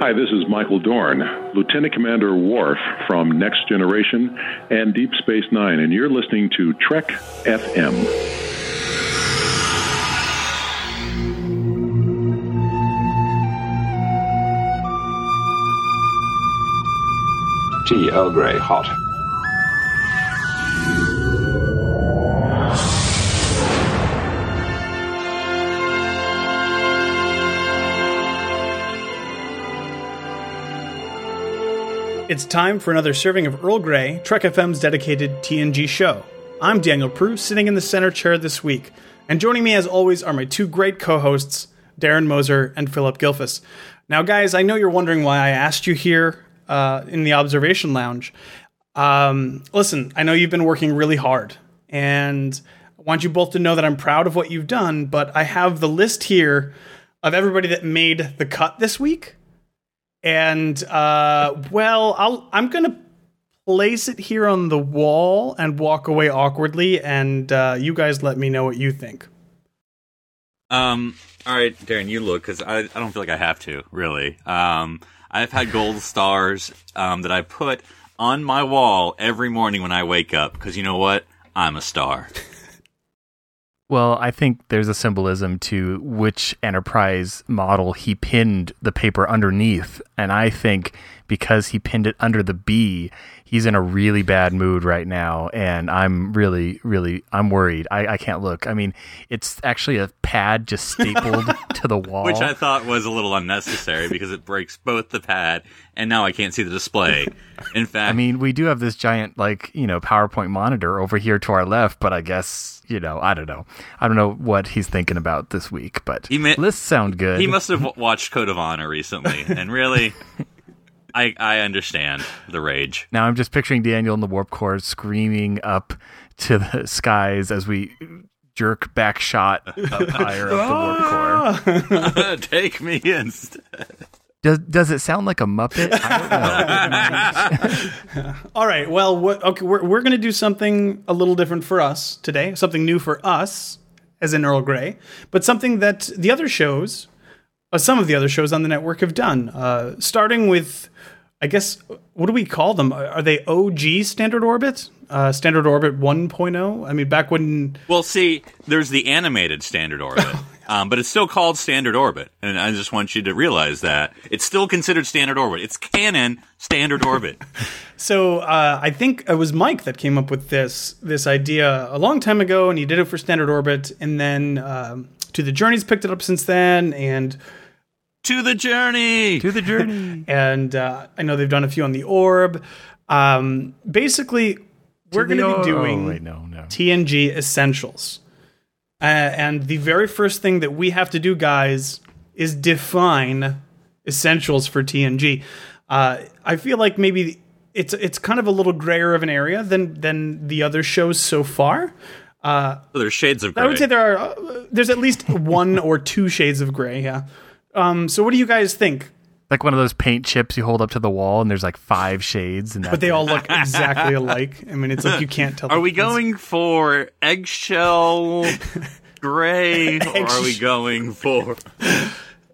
Hi, this is Michael Dorn, Lieutenant Commander Worf from Next Generation and Deep Space Nine, and you're listening to Trek FM. Earl Grey hot. It's time for another serving of Earl Grey, Trek FM's dedicated TNG show. I'm Daniel Proulx, sitting in the center chair this week, and joining me as always are my two great co-hosts, Darren Moser and Phillip Gilfus. Now, guys, I know you're wondering why I asked you here uh, in the observation lounge. Um, listen, I know you've been working really hard, and I want you both to know that I'm proud of what you've done. But I have the list here of everybody that made the cut this week and uh, well, I'll I'm gonna place it here on the wall and walk away awkwardly, and uh, you guys let me know what you think. Um. All right, Darren, you look because I, I don't feel like I have to really. Um. I've had gold stars um, that I put on my wall every morning when I wake up because you know what? I'm a star. Well, I think there's a symbolism to which enterprise model he pinned the paper underneath. And I think because he pinned it under the B, he's in a really bad mood right now. And I'm really, really, I'm worried. I, I can't look. I mean, it's actually a pad just stapled to the wall. Which I thought was a little unnecessary because it breaks both the pad and now I can't see the display. In fact, I mean, we do have this giant, like, you know, PowerPoint monitor over here to our left, but I guess, you know, I don't know. I don't know what he's thinking about this week, but He ma- lists sound good. he must have watched Code of Honor recently, and really, I I understand the rage. Now I'm just picturing Daniel in the warp core screaming up to the skies as we jerk back shot up higher up the warp ah! core. Take me instead. Does does it sound like a Muppet? I don't know. All right. Well, what, okay, we're we're gonna do something a little different for us today. Something new for us, as in Earl Grey, but something that the other shows, uh, some of the other shows on the network have done. Uh, starting with, I guess, what do we call them? Are they OG Standard Orbit? Uh, Standard Orbit 1.0? I mean, back when Well, see, there's the animated standard orbit, um, but it's still called standard orbit, and I just want you to realize that it's still considered standard orbit. It's canon standard orbit. So uh, I think it was Mike that came up with this this idea a long time ago, and he did it for Standard Orbit, and then um, To the Journey's picked it up since then, and to the journey. to the journey. and uh, I know they've done a few on the Orb. Um, basically, we're going to Oh, be doing wait, no, no. TNG Essentials, uh, and the very first thing that we have to do, guys, is define essentials for TNG. Uh, I feel like maybe it's it's kind of a little grayer of an area than than the other shows so far. Oh, there's shades of gray. I would say there are uh, there's at least one or two shades of gray. Yeah. Um, so what do you guys think? Like one of those paint chips you hold up to the wall, and there's like five shades, and But they all look exactly alike. I mean, it's like you can't tell. Are the we difference. going for eggshell gray, or are we going for?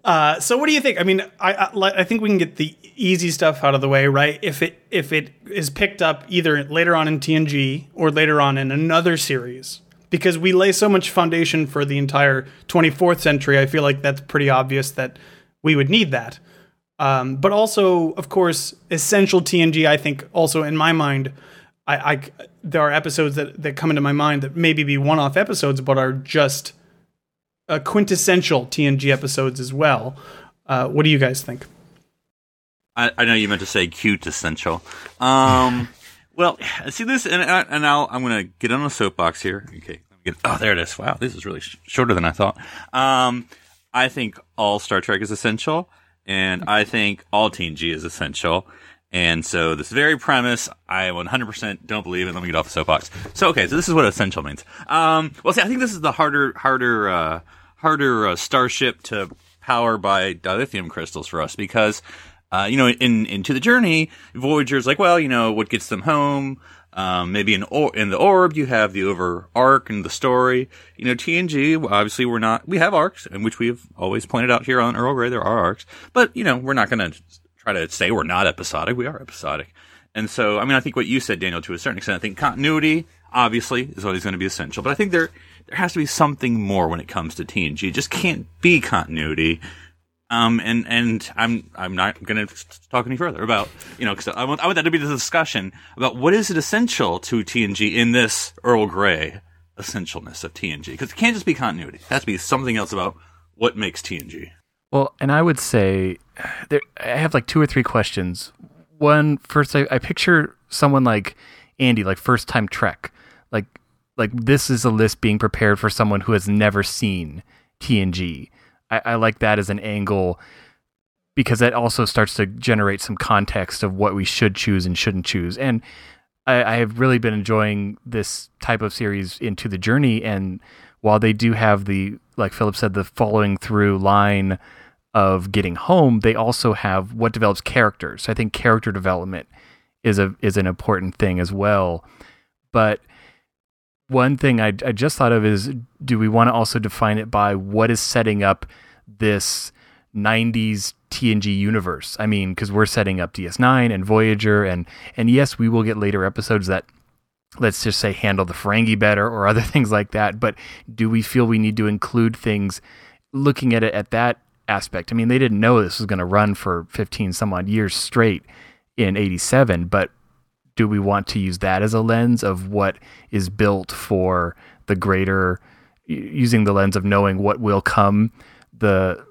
Uh, so what do you think? I mean, I, I I think we can get the easy stuff out of the way, right? If it if it is picked up either later on in TNG or later on in another series, because we lay so much foundation for the entire 24th century, I feel like that's pretty obvious that we would need that. Um, but also, of course, essential TNG. I think also in my mind, I, I there are episodes that that come into my mind that maybe be one-off episodes, but are just uh, quintessential TNG episodes as well. Uh, what do you guys think? I, I know you meant to say cute essential. Um, well, see this, and, I- and I'll, I'm going to get on a soapbox here. Okay. Get, oh, there it is. Wow, this is really sh- shorter than I thought. Um, I think all Star Trek is essential, and I think all TNG is essential. And so this very premise, I 100% don't believe it. Let me get off the soapbox. So, okay, so this is what essential means. Um, well, see, I think this is the harder, harder, uh, harder uh, starship to power by dilithium crystals for us because, uh, you know, in into the journey, Voyager's like, well, you know, what gets them home? Um, maybe in or- in the orb you have the over arc and the story. You know, TNG obviously we're not we have arcs, in which we have always pointed out here on Earl Grey there are arcs, but you know we're not going to try to say we're not episodic. We are episodic, and so I mean I think what you said, Daniel, to a certain extent, I think continuity obviously is always going to be essential, but I think there there has to be something more when it comes to TNG. It just can't be continuity. Um, and, and I'm, I'm not going to talk any further about, you know, cause I want, I want that to be the discussion about what is it essential to TNG in this Earl Grey essentialness of TNG. Cause it can't just be continuity. It has to be something else about what makes TNG. Well, and I would say there, I have like two or three questions. One, first, I, I picture someone like Andy, like first time Trek, like this is a list being prepared for someone who has never seen TNG. I, I like that as an angle because that also starts to generate some context of what we should choose and shouldn't choose. And I, I have really been enjoying this type of series into the journey. And while they do have the, like Phillip said, the following through line of getting home, they also have what develops characters. So I think character development is a is an important thing as well. But one thing I, I just thought of is do we want to also define it by what is setting up this 90s TNG universe? I mean, because we're setting up DS9 and Voyager, and and yes, we will get later episodes that let's just say handle the Ferengi better or other things like that. But do we feel we need to include things looking at it at that aspect? I mean, they didn't know this was going to run for 15 some odd years straight in 87, but do we want to use that as a lens of what is built for the greater using the lens of knowing what will come the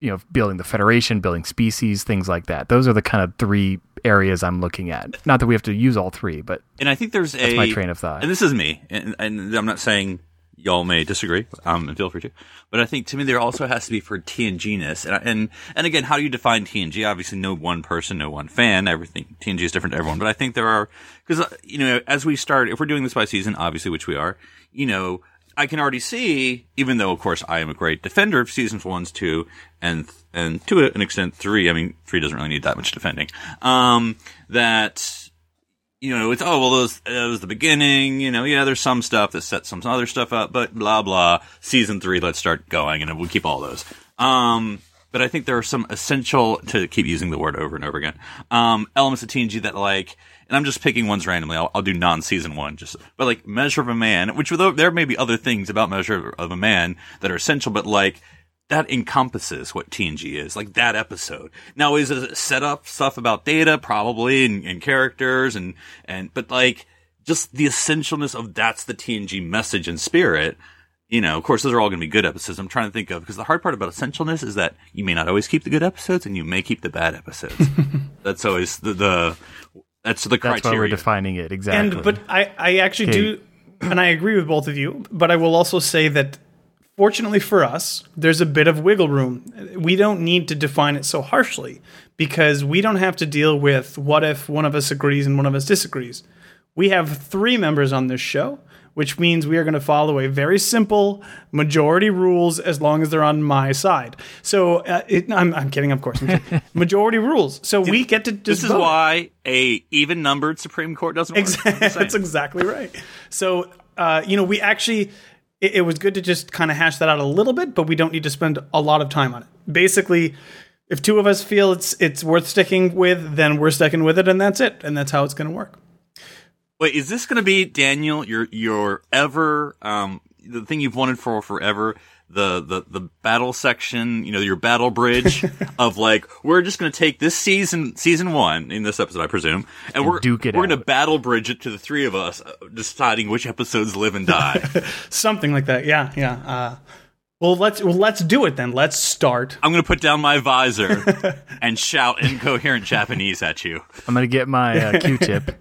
you know building the federation building species things like that? Those are the kind of three areas i'm looking at. Not that we have to use all three but And I think there's that's a my train of thought. and this is me, and, and I'm not saying y'all may disagree, um, and feel free to. But I think to me there also has to be for TNG-ness, and and and again, how do you define TNG? Obviously, no one person, no one fan. Everything TNG is different to everyone, but I think there are because you know as we start, if we're doing this by season, obviously, which we are, you know. I can already see, even though of course I am a great defender of seasons ones, two, and and to an extent three. I mean, three doesn't really need that much defending. Um, that you know, it's oh well, those that was the beginning. You know, yeah, there's some stuff that sets some other stuff up, but blah blah. Season three, let's start going, and we'll keep all those. Um, but I think there are some essential to keep using the word over and over again. Um, elements of TNG that like, and I'm just picking ones randomly. I'll, I'll do non-season one, just but like Measure of a Man, which though there may be other things about Measure of a Man that are essential, but like that encompasses what TNG is, like that episode. Now, is it set up stuff about data? Probably, and, and characters, and, and, but like, just the essentialness of that's the TNG message and spirit. You know, of course, those are all going to be good episodes. I'm trying to think of, because the hard part about essentialness is that you may not always keep the good episodes and you may keep the bad episodes. that's always the, the, that's the that's criteria. why we're defining it exactly And but I, I actually Okay. do, and I agree with both of you. But I will also say that, fortunately for us, there's a bit of wiggle room. We don't need to define it so harshly because we don't have to deal with what if one of us agrees and one of us disagrees. We have three members on this show, which means we are going to follow a very simple majority rules as long as they're on my side. So uh, it, I'm, I'm kidding, of course. Kidding. majority rules. So we get to just this is why a even numbered Supreme Court doesn't work. Saying. That's exactly right. So, uh, you know, we actually, it, it was good to just kind of hash that out a little bit, but we don't need to spend a lot of time on it. Basically, if two of us feel it's it's worth sticking with, then we're sticking with it, and that's it, and that's how it's going to work. Wait, is this going to be Daniel? Your your ever um the thing you've wanted for forever the the the battle section, you know, your battle bridge of like we're just going to take this season season one in this episode, I presume, and, we're duke it we're going to battle bridge it to the three of us, uh, deciding which episodes live and die. Something like that. Yeah, yeah. Uh, well, let's well let's do it then. Let's start. I'm going to put down my visor and shout incoherent Japanese at you. i'm gonna get my uh, q-tip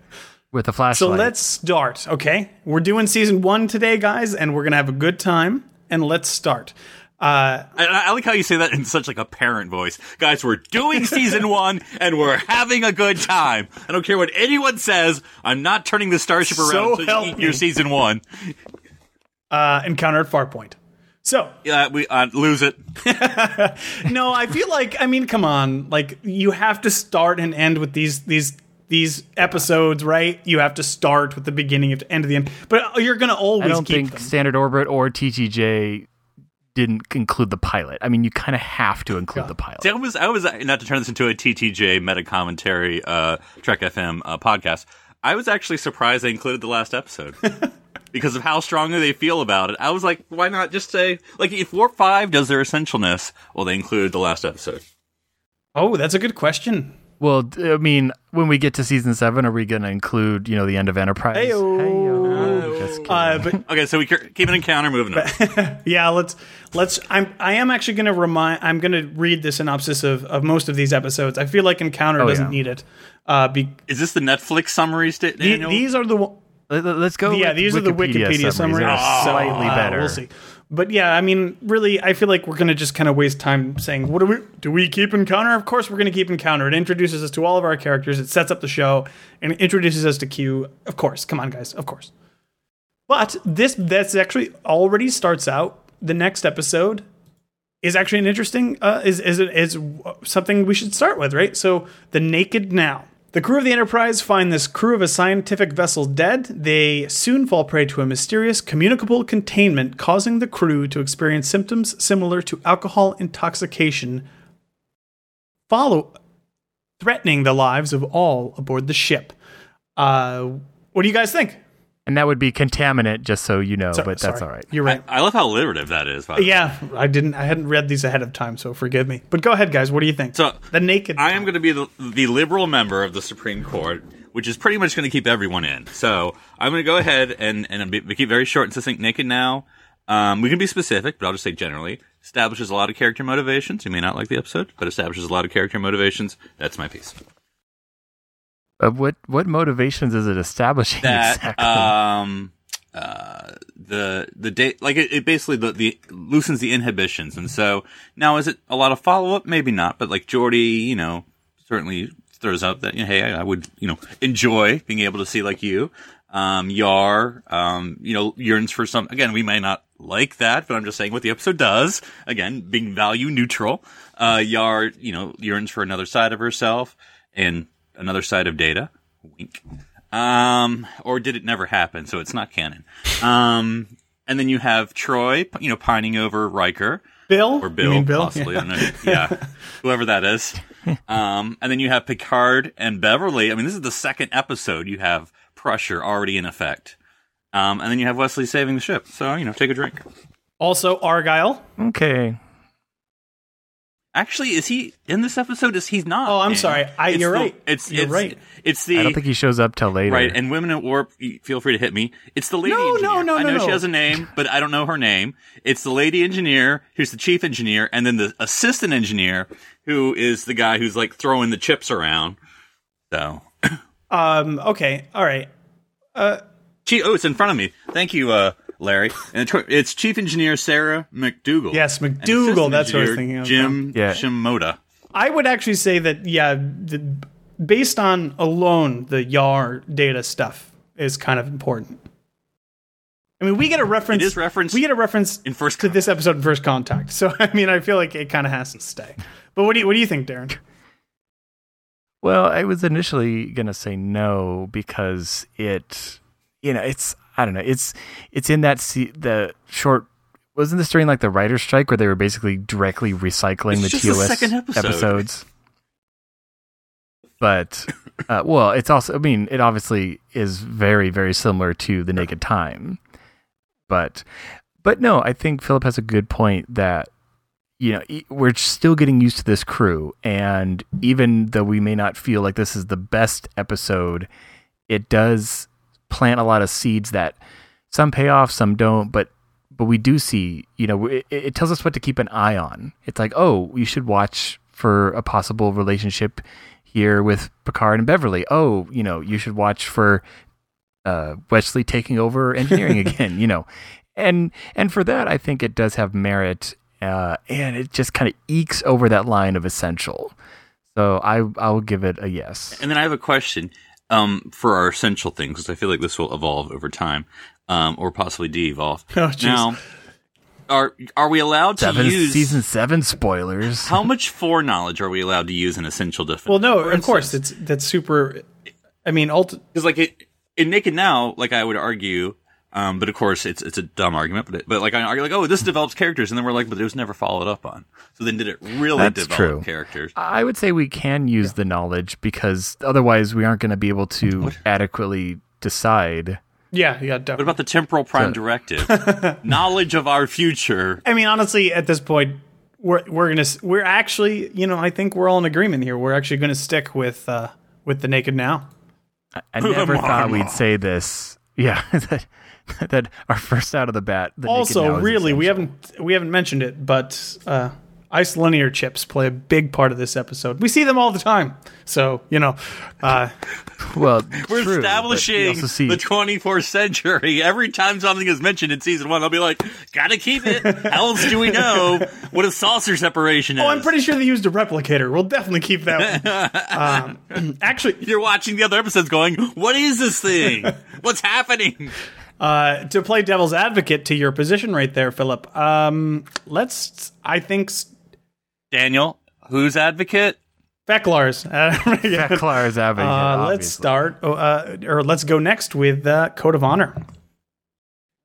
with a flashlight So let's start. Okay, we're doing season one today, guys, and we're gonna have a good time. And let's start. Uh, I, I like how you say that in such like a parent voice. Guys, we're doing season one and we're having a good time. I don't care what anyone says. I'm not turning the starship So around to eat your season one. uh, encounter at Farpoint. So Yeah, we uh, lose it. no, I feel like I mean, come on, like you have to start and end with these these these episodes, right? You have to start with the beginning, you have to end of the end. But you're going to always I don't keep think them. Standard Orbit or TTJ didn't include the pilot. I mean, you kind of have to include the pilot. See, I was, I was not to turn this into a TTJ meta commentary uh, Trek FM uh, podcast. I was actually surprised they included the last episode because of how strongly they feel about it. I was like, why not just say like if Warp Five does their essentialness, well, they included the last episode. Oh, that's a good question. Well, I mean, when we get to season seven, are we going to include, you know, the end of Enterprise? Heyo. Heyo. Just kidding. Uh, but Okay, so we keep an encounter moving on. yeah, let's let's. I'm I am actually going to remind. I'm going to read the synopsis of of most of these episodes. I feel like Encounter Oh, doesn't yeah. need it. Uh, be, Is this the Netflix summary? Sta- the- these are the Let- let- Let's go. yeah with these are the Wikipedia summaries. They're So, slightly uh, better. We'll see. But yeah, I mean, really, I feel like we're going to just kind of waste time saying, "What do we do? We keep Encounter? Of course, we're going to keep Encounter. It introduces us to all of our characters. It sets up the show and it introduces us to Q. Of course, come on, guys. Of course. But this that's actually already starts out. The next episode is actually an interesting uh, is is is something we should start with, right? So the naked now. The crew of the Enterprise find this crew of a scientific vessel dead. They soon fall prey to a mysterious communicable containment, causing the crew to experience symptoms similar to alcohol intoxication, follow threatening the lives of all aboard the ship. Uh, what do you guys think? And that would be contaminant, just so you know, So- but that's sorry. all right. You're right. I love how alliterative that is. By the way. yeah, I didn't. I hadn't read these ahead of time, so forgive me. But go ahead, guys. What do you think? So the naked. I am going to be the, the liberal member of the Supreme Court, which is pretty much going to keep everyone in. So I'm going to go ahead and and be, keep very short and succinct. Naked now. Um, we can be specific, but I'll just say generally establishes a lot of character motivations. You may not like the episode, but establishes a lot of character motivations. That's my piece. Uh, what what motivations is it establishing That exactly? um uh the the date like it, it basically the, the loosens the inhibitions. And so now is it a lot of follow up maybe not. But like Geordi you know certainly throws up that you know, hey I would you know enjoy being able to see like you. Um Yar um you know yearns for some again we may not like that but I'm just saying what the episode does. Again being value neutral. Uh Yar you know yearns for another side of herself. And another side of Data wink um, or did it never happen? So it's not canon. Um, and then you have Troi, you know, pining over Riker Bill or You Bill, mean Bill? possibly. Yeah. I don't know. Yeah, whoever that is. Um, and then you have Picard and Beverly. I mean, this is the second episode. You have pressure already in effect. Um, and then you have Wesley saving the ship. So you know, take a drink. Also, Argyle. okay. Actually, is he in this episode? Is he's not? Oh, I'm in. sorry. I- It's you're the- right. It's You're it's, right. It's the I don't think he shows up till later. Right, and women at warp, feel free to hit me. It's the lady No, no, engineer. no, I no, know she no. has a name, but I don't know her name. It's the lady engineer who's the chief engineer, and then the assistant engineer who is the guy who's like throwing the chips around. So, Um. Okay. All right. Chief, oh, it's in front of me. Thank you, uh, Larry. And it's- it's Chief Engineer Sarah MacDougal. Yes, And MacDougal, that's what I was thinking of, Jim yeah. Shimoda. I would actually say that yeah, the, based on alone the Yar data stuff is kind of important. I mean, we get a reference. It is referenced We get a reference in First to this episode in First Contact. So I mean, I feel like it kind of has to stay. But what do you what do you think, Darren? Well, I was initially gonna say no because it, you know, it's I don't know, it's it's in that se- the short. Wasn't this during like the writer's strike where they were basically directly recycling It's the the TOS second episode. episodes? But uh, well, it's also. I mean, it obviously is very very similar to the Naked Time, but but no, I think Phillip has a good point that you know we're still getting used to this crew and even though we may not feel like this is the best episode it does plant a lot of seeds that some pay off some don't but but we do see you know it, it tells us what to keep an eye on it's like oh you should watch for a possible relationship here with Picard and Beverly oh you know you should watch for uh, Wesley taking over engineering again, you know, and and for that, I think it does have merit, uh, and it just kind of ekes over that line of essential. So I I will give it a yes. And then I have a question um, for our essential things, because I feel like this will evolve over time, um, or possibly de-evolve. Oh, now, are are we allowed to Seven use season seven spoilers. how much foreknowledge are we allowed to use in essential defense? Well, no, For of course instance, it's that's super I mean, ult- Because like it in Naked Now, like I would argue, um, but of course it's it's a dumb argument, but it, but like I argue like, oh, this develops characters, and then we're like, but it was never followed up on. So then did it really That's develop true. characters? I would say we can use the knowledge because otherwise we aren't going to be able to adequately decide. yeah, yeah, definitely. What about the temporal prime So- directive? Knowledge of our future. I mean, honestly, at this point, we're we're gonna we're actually, you know, I think we're all in agreement here. We're actually gonna stick with uh with the naked now. I, I never thought we'd say this. Yeah, that, are first out of the bat. The Naked Now also, really, we haven't we haven't mentioned it, but uh, isolinear chips play a big part of this episode. We see them all the time, so you know, uh, Well, We're true, but we establishing see- the 24th century. Every time something is mentioned in season one, I'll be like, gotta keep it. How else do we know what a saucer separation is? oh, I'm pretty sure they used a replicator. We'll definitely keep that. one. um, actually, You're watching the other episodes going, what is this thing? What's happening? Uh, to play devil's advocate to your position right there, Phillip. Um, let's. I think Daniel, who's advocate? Fek'lhr's. Uh, yeah. Clar's advocate. Uh, let's start, oh, uh, or let's go next with uh, Code of Honor.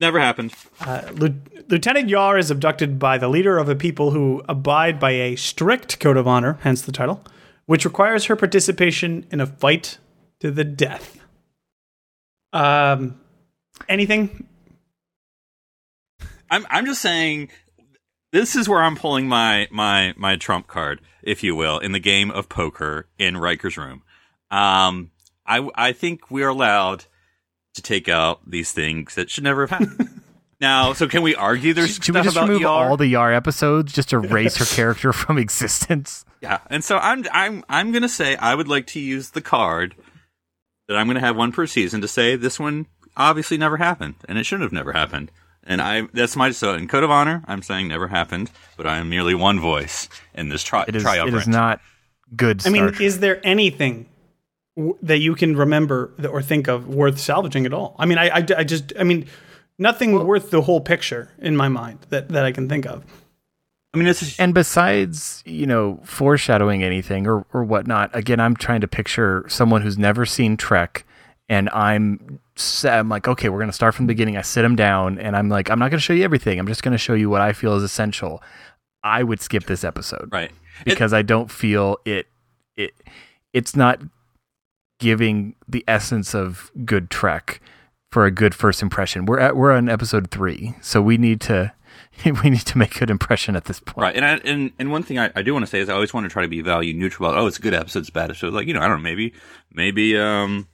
Never happened. Uh, Lieu- Lieutenant Yar is abducted by the leader of a people who abide by a strict code of honor, hence the title, which requires her participation in a fight to the death. Um, anything? I'm I'm just saying this is where I'm pulling my my my trump card, if you will, in the game of poker in Riker's room. Um, I I think we are allowed to take out these things that should never have happened. now, so can we argue there's Should we stuff just about remove Yar? all the Yar episodes, just erase her character from existence? Yeah, and so I'm I'm I'm gonna say I would like to use the card that I'm gonna have one per season to say this one obviously never happened and it should have never happened. And I that's my so in code of honor I'm saying never happened, but I am merely one voice in this tri- It is. Triumvirate. is not good. I mean, Trek. is there anything w- that you can remember that, or think of worth salvaging at all? I mean, I, I, I just, I mean, nothing worth the whole picture in my mind that, that I can think of. I mean, this is And besides, you know, foreshadowing anything or, or whatnot, again, I'm trying to picture someone who's never seen Trek, and I'm, I'm like, okay, we're going to start from the beginning. I sit him down, and I'm like, I'm not going to show you everything. I'm just going to show you what I feel is essential. I would skip this episode right. because I don't feel it. It it's not giving the essence of good Trek for a good first impression. We're at we're on episode three, so we need to we need to make good impression at this point. Right, and I, and and one thing I, I do want to say is I always want to try to be value neutral. About, oh, it's a good episode, it's bad episode. Like you know, I don't know, maybe maybe um,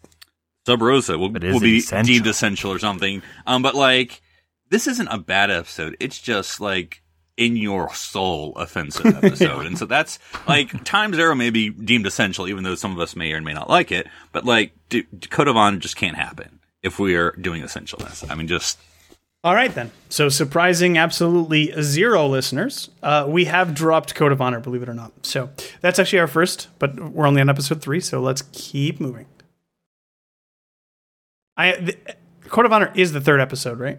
Sub Rosa will, will be essential? deemed essential or something. Um, but like this isn't a bad episode. It's just like in your soul offensive episode, and so that's like Time Zero may be deemed essential, even though some of us may or may not like it. But like D- Code of Honor just can't happen if we are doing essentialness. I mean, just All right, then. So, surprising absolutely zero listeners. Uh, we have dropped Code of Honor, believe it or not. So, that's actually our first, but we're only on episode three, so let's keep moving. I the, Code of Honor is the third episode, right?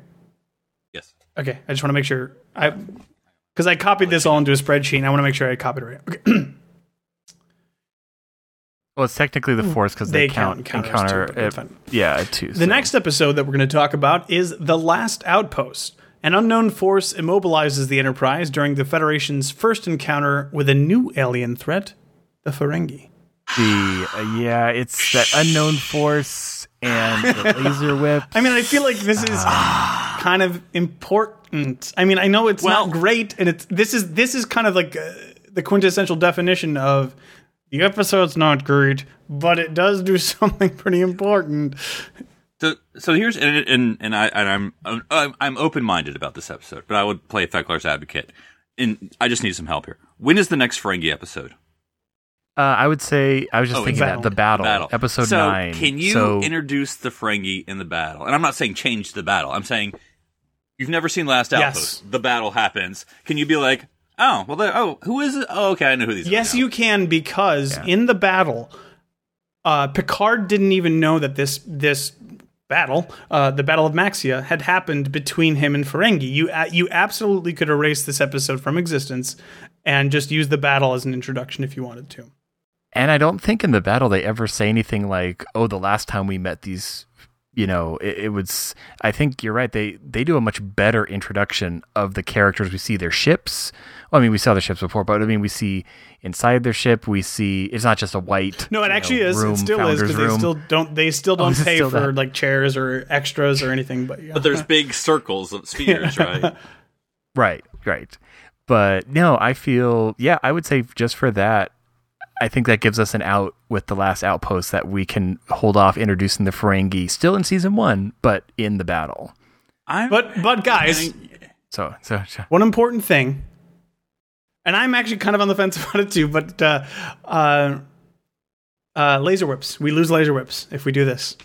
yes. Okay, I just want to make sure I because I copied this all into a spreadsheet. and I want to make sure I copied it right. Okay. Well, it's technically the fourth because they, They count count encounters encounter. too, but that's fine. yeah, two. The next episode that we're going to talk about is The Last Outpost. An unknown force immobilizes the Enterprise during the Federation's first encounter with a new alien threat, the Ferengi. the uh, yeah, it's that unknown force and the laser whip. I mean, I feel like this is kind of important. I mean, I know it's Well- not great, and it's this is this is kind of like uh, the quintessential definition of the episode's not great, but it does do something pretty important. So, so here's and and, and I and I'm I'm, I'm open minded about this episode, but I would play Fek'lhr's advocate. And I just need some help here. When is the next Ferengi episode? Uh, I would say I was just Oh, thinking battle. that the battle, Battle episode so nine. Can you so, introduce the Ferengi in the battle? And I'm not saying change the battle. I'm saying you've never seen Last Yes. Outpost. The battle happens. Can you be like, oh, well, oh, who is it? Oh, okay, I know who these. Yes, are now. you can because Yeah. in the battle, uh, Picard didn't even know that this this battle, uh, the Battle of Maxia, had happened between him and Ferengi. You a- you absolutely could erase this episode from existence and just use the battle as an introduction if you wanted to. And I don't think in the battle they ever say anything like, "Oh, the last time we met these." You know, it, it was. I think you're right. They they do a much better introduction of the characters. We see their ships. Well, I mean, we saw their ships before, but I mean, we see inside their ship. We see it's not just a white. No, it actually know, is. Room, it still is because they still don't. They still oh, don't is it pay still for that? like chairs or extras or anything. But yeah. But there's big circles of spheres, right? Right, right. But no, I feel yeah, I would say just for that, I think that gives us an out with the last outpost that we can hold off introducing the Ferengi still in season one, but in the battle. I'm, but but guys, So so, so one important thing, and I'm actually kind of on the fence about it too. But uh, uh, uh, laser whips, we lose laser whips if we do this.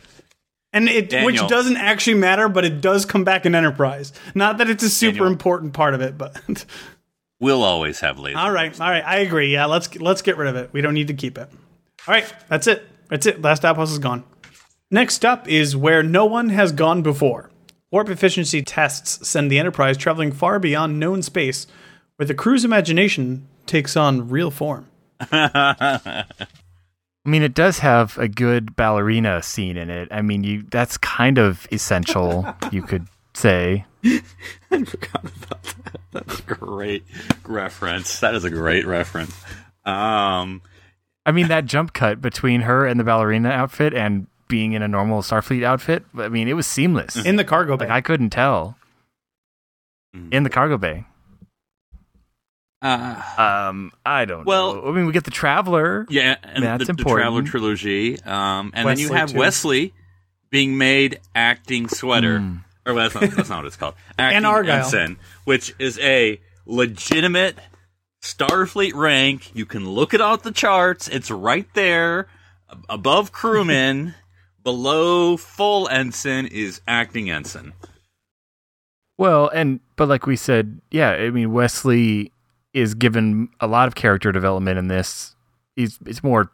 And it, which doesn't actually matter, but it does come back in Enterprise. Not that it's a super Daniel. important part of it, but we'll always have lasers. All right, all right, I agree. Yeah, let's let's get rid of it. We don't need to keep it. All right, that's it. That's it. Last outpost is gone. Next up is where no one has gone before. Warp efficiency tests send the Enterprise traveling far beyond known space, where the crew's imagination takes on real form. I mean, it does have a good ballerina scene in it. I mean, you that's kind of essential, you could say. I forgot about that. That's a great reference. That is a great reference. Um, I mean, that jump cut between her and the ballerina outfit and being in a normal Starfleet outfit. I mean, it was seamless. In the cargo bay. Like I couldn't tell Mm. in the cargo bay. uh, Um, I don't Well- know. I mean, we get the Traveler. yeah, and That's the, the important. Traveler trilogy. Um, and then you have too. Wesley being made acting sweater, Hmm. Or well, that's not, that's not what it's called. Acting Argyle. ensign, which is a legitimate Starfleet rank. You can look it out the charts. It's right there, above crewman. below full ensign is acting ensign. Well, and but like we said, yeah, I mean Wesley is given a lot of character development in this. He's it's more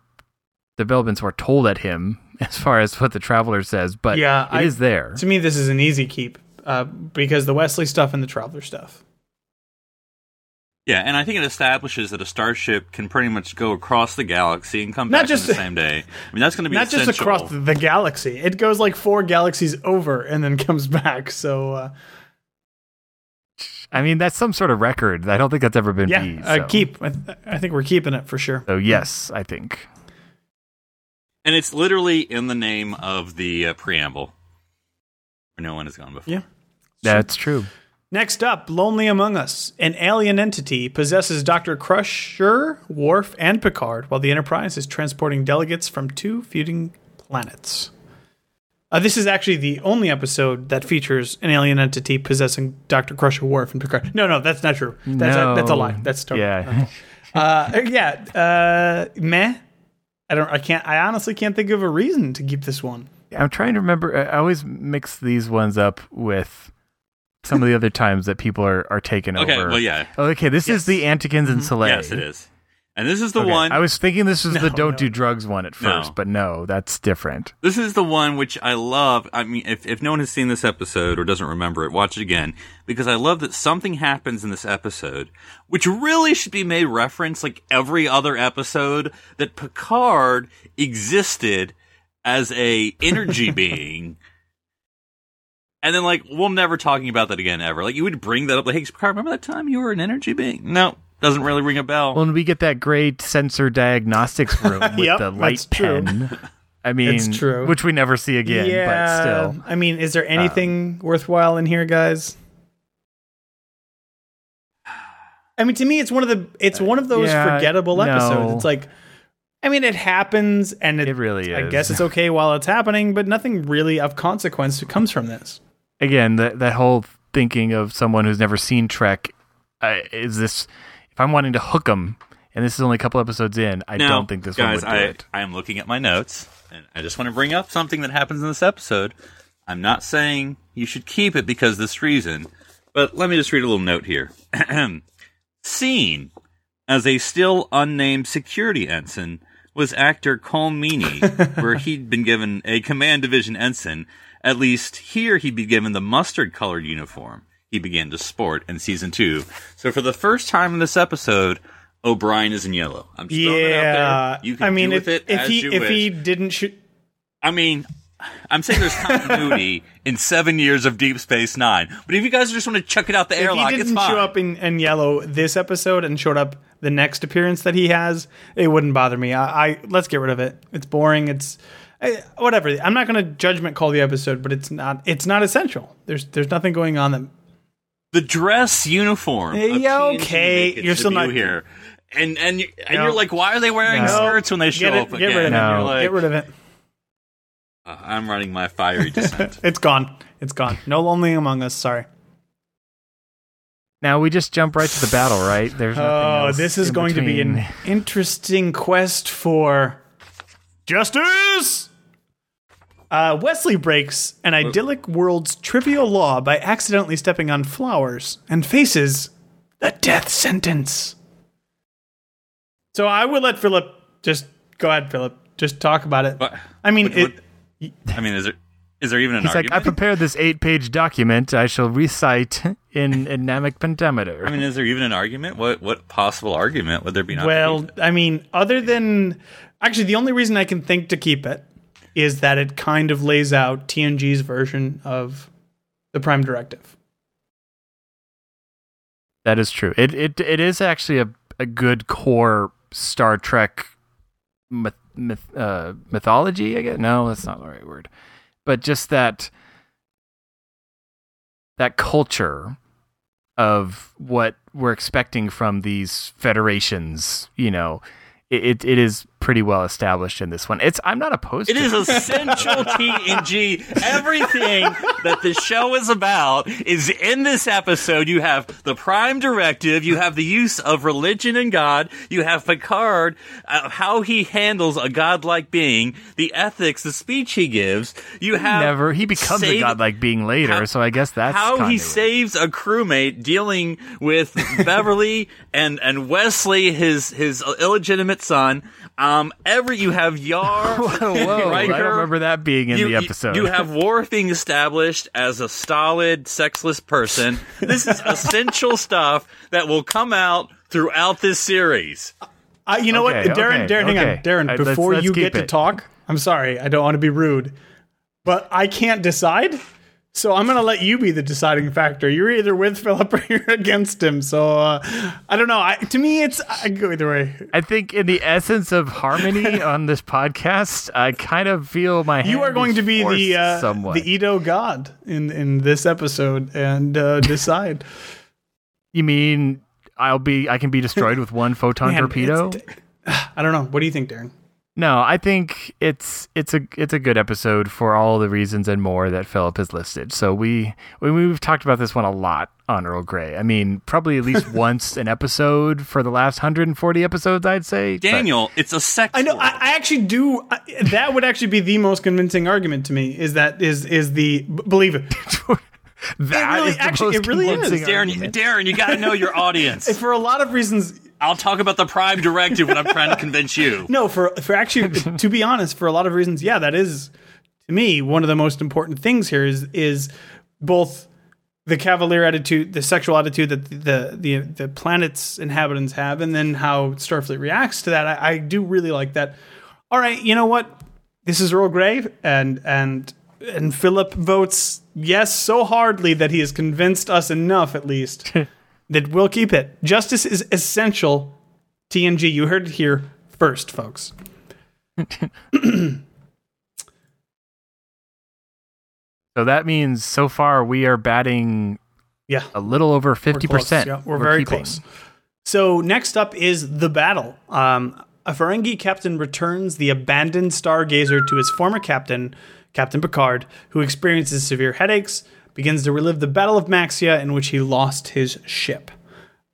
developments were told at him as far as what the Traveler says, but Yeah, it is I- there. to me, this is an easy keep uh, because the Wesley stuff and the Traveler stuff. Yeah, and I think it establishes that a starship can pretty much go across the galaxy and come Not back just- in the same day. I mean, that's going to be Not just across the galaxy. It goes like four galaxies over and then comes back. So uh, I mean, that's some sort of record. I don't think that's ever been yeah, beat. uh, keep. I, th- I think we're keeping it for sure. So yes, I think. And it's literally in the name of the uh, preamble. Where no one has gone before. Yeah. That's true. Next up, Lonely Among Us. An alien entity possesses Dr. Crusher, Worf, and Picard while the Enterprise is transporting delegates from two feuding planets. Uh, this is actually the only episode that features an alien entity possessing Dr. Crusher, Worf, and Picard. No, no, that's not true. That's, a, that's a lie. That's totally. yeah. Uh, yeah. Uh, meh. I don't. I can't. I honestly can't think of a reason to keep this one. I'm trying to remember. I always mix these ones up with some of the other times that people are, are taking Okay, over. well, yeah. Okay, this is the Anticans and mm-hmm. Selay. Yes, it is. And this is the Okay, one. I was thinking this was the don't no. do drugs one at No. first, but no, that's different. This is the one which I love. I mean, if, if no one has seen this episode or doesn't remember it, watch it again because I love that something happens in this episode which really should be made reference like every other episode that Picard existed as a energy being. And then like we'll never talking about that again ever. Like you would bring that up like, hey Picard, remember that time you were an energy being? No, doesn't really ring a bell. Well, and we get that great sensor diagnostics room with Yep, the light that's true. pen. I mean, It's true. which we never see again, but still. I mean, is there anything worthwhile in here, guys? I mean, to me, it's one of the it's one of those Yeah, forgettable no. episodes. It's like, I mean, it happens, and it, It really I is. guess it's okay while it's happening, but nothing really of consequence comes from this. Again, that that whole thinking of someone who's never seen Trek uh, is this. If I'm wanting to hook them, and this is only a couple episodes in, I Now, don't think this guys, one would do I, it. I am looking at my notes, and I just want to bring up something that happens in this episode. I'm not saying you should keep it because this reason, but let me just read a little note here. Seen as a still unnamed security ensign was actor Colm Meaney, where he'd been given a command division ensign. At least here he'd be given the mustard colored uniform he began to sport in season two. So for the first time in this episode, O'Brien is in yellow. I'm just throwing it out Yeah, there. You can I mean, if, with it if as he if wish. he didn't shoot, I mean, I'm saying there's continuity in seven years of Deep Space Nine, but if you guys just want to chuck it out the if he airlock, it's didn't show up in, in yellow this episode and showed up the next appearance that he has, it wouldn't bother me. I, I let's get rid of it. It's boring. It's eh, whatever. I'm not going to judgment call the episode, but it's not it's not essential. There's there's nothing going on that the dress uniform. Of yeah, TNG okay. make You're still not- here, and and you, and No. you're like, why are they wearing No. skirts when they show get it, up get again? rid of it. No. You're like, get rid of it. "Uh, I'm running my fiery descent. It's gone. It's gone. No lonely among us. Sorry. Now we just jump right to the battle, right? There's nothing Oh, else this is in going to be an interesting quest for justice. Uh, Wesley breaks an idyllic world's trivial law by accidentally stepping on flowers and faces the death sentence. So I would let Phillip just go ahead, Phillip. Just talk about it. But I mean, what- it, what- I mean, is there is there even an He's like, argument? I prepared this eight-page document. I shall recite in in iambic pentameter. I mean, is there even an argument? What what possible argument would there be? Not to Well, keep it? I mean, other than actually, the only reason I can think to keep it is that it kind of lays out TNG's version of the Prime Directive. That is true. It it it is actually a a good core Star Trek myth, myth uh, mythology. I guess no, that's not the right word. But just that that culture of what we're expecting from these federations. You know, it it, it is pretty well established in this one. It's I'm not opposed. It to is essential TNG. Everything that the show is about is in this episode. You have the Prime Directive. You have the use of religion and God. You have Picard, uh, how he handles a godlike being, the ethics, the speech he gives. You have Never. He becomes a save- godlike being later, How- so I guess that's how he saves a crewmate dealing with Beverly and and Wesley, his his illegitimate son. Um, every you have Yar, Whoa, I Riker, don't remember that being in you, the episode. You, have Worf being established as a stolid, sexless person. This is essential stuff that will come out throughout this series. Uh, you know Okay, what, Darren? okay, Darren, hang on, okay. Darren. Uh, let's- before let's you keep get to talk, I'm sorry. I don't want to be rude, but I can't decide. So I'm going to let you be the deciding factor. You're either with Phillip or you're against him. So uh, I don't know. I, to me, it's I go either way. I think in the essence of harmony on this podcast, I kind of feel my You are going to be the uh, somewhat. the Edo God in in this episode and uh, decide. you mean I'll be I can be destroyed with one photon Man, torpedo? I don't know. What do you think, Darren? No, I think it's it's a it's a good episode for all the reasons and more that Phillip has listed. So we we we've talked about this one a lot on Earl Grey. I mean, probably at least once an episode for the last 140 episodes, I'd say. But- Daniel, it's a sex. I know. I, I actually do. I, that would actually be the most convincing argument to me. Is that is is the b- believe it. That really- is the actually, most it really is. Darren, argument. Darren, you got to know your audience. For a lot of reasons, I'll talk about the Prime Directive when I'm trying to convince you. no. For for actually, to be honest, for a lot of reasons, yeah, that is to me one of the most important things here. Is is both the cavalier attitude, the sexual attitude that the the the planet's inhabitants have, and then how Starfleet reacts to that. I, I do really like that. All right, you know what? This is Earl Grey, and and and Phillip votes yes so hardly that he has convinced us enough, at least, that we'll keep it. Justice is essential. TNG, you heard it here first, folks. So that means so far we are batting Yeah, a little over we're 50%. close. Yeah, we're, very keeping. close. So next up is the battle. Um, a Ferengi captain returns the abandoned Stargazer to his former captain, Captain Picard, who experiences severe headaches, begins to relive the Battle of Maxia in which he lost his ship.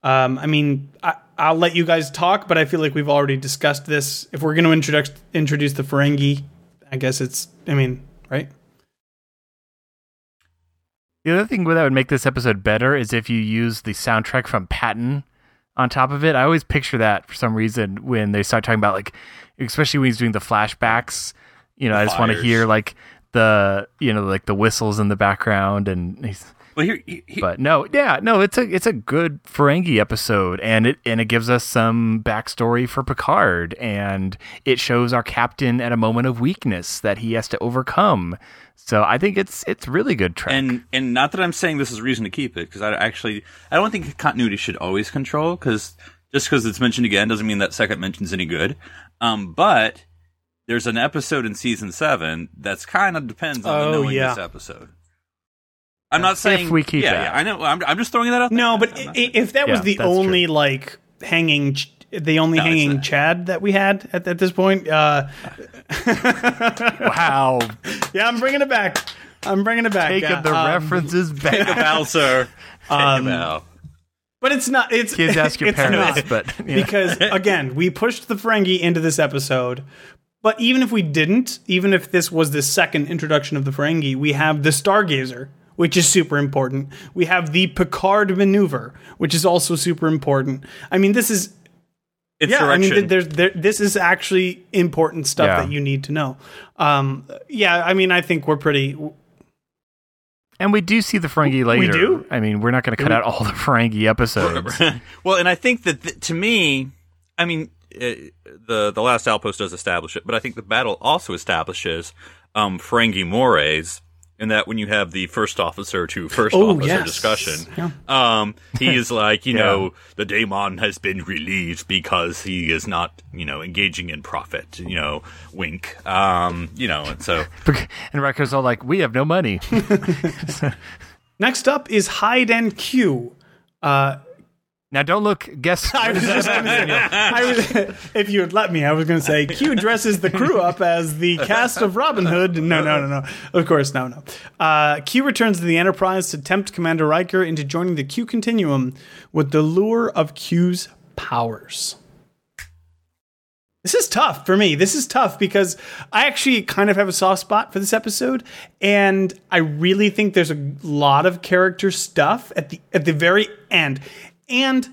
Um, I mean, I, I'll let you guys talk, but I feel like we've already discussed this. If we're going to introduce introduce the Ferengi, I guess it's. I mean, right? The other thing that would make this episode better is if you use the soundtrack from Patton on top of it. I always picture that for some reason when they start talking about like, especially when he's doing the flashbacks. You know, I just want to hear like the you know like the whistles in the background and he's Well, here, he, he, But no, yeah, no, it's a it's a good Ferengi episode, and it and it gives us some backstory for Picard, and it shows our captain at a moment of weakness that he has to overcome. So I think it's it's really good Trek. and and not that I'm saying this is reason to keep it because I actually I don't think continuity should always control because just because it's mentioned again doesn't mean that second mention's any good. Um, but there's an episode in season seven that's kind of depends on Oh, the knowing yeah. this episode. I'm not saying we keep yeah, that. yeah, I know. I'm, I'm just throwing that out. there. No, but I'm i- not- i- if that was Yeah, the that's only like hanging, the only No, hanging not. Chad that we had at, at this point, uh, wow, yeah, I'm bringing it back. I'm bringing it back. taking yeah. the Um, references Take a back. bow, sir. Take Um, a bow. but it's not. It's Kids ask your parents, not. but yeah. because again, we pushed the Ferengi into this episode. But even if we didn't, even if this was the second introduction of the Ferengi, we have the Stargazer, which is super important. We have the Picard maneuver, which is also super important. I mean, this is It's yeah. I mean, th- there's there, this is actually important stuff Yeah. that you need to know. Um, yeah, I mean, I think we're pretty. and we do see the Ferengi later. We do? I mean, we're not going to cut out all the Ferengi episodes. well, and I think that th- to me, I mean, uh, the the last outpost does establish it, but I think the battle also establishes um, Ferengi mores. In that, when you have the first officer to first Oh, officer yes. discussion, Yeah. um, he is like, you Yeah. know, the DaiMon has been relieved because he is not, you know, engaging in profit. You know, wink. Um, you know, and so and Riker's all like, "We have no money." Next up is Hide and Q. Uh, now, don't look. Guess. I was just to say, I was, if you had let me, I was going to say Q dresses the crew up as the cast of Robin Hood. No, no, no, no. Of course, no, no. Uh, Q returns to the Enterprise to tempt Commander Riker into joining the Q Continuum with the lure of Q's powers. This is tough for me. This is tough because I actually kind of have a soft spot for this episode, and I really think there's a lot of character stuff at the at the very end. And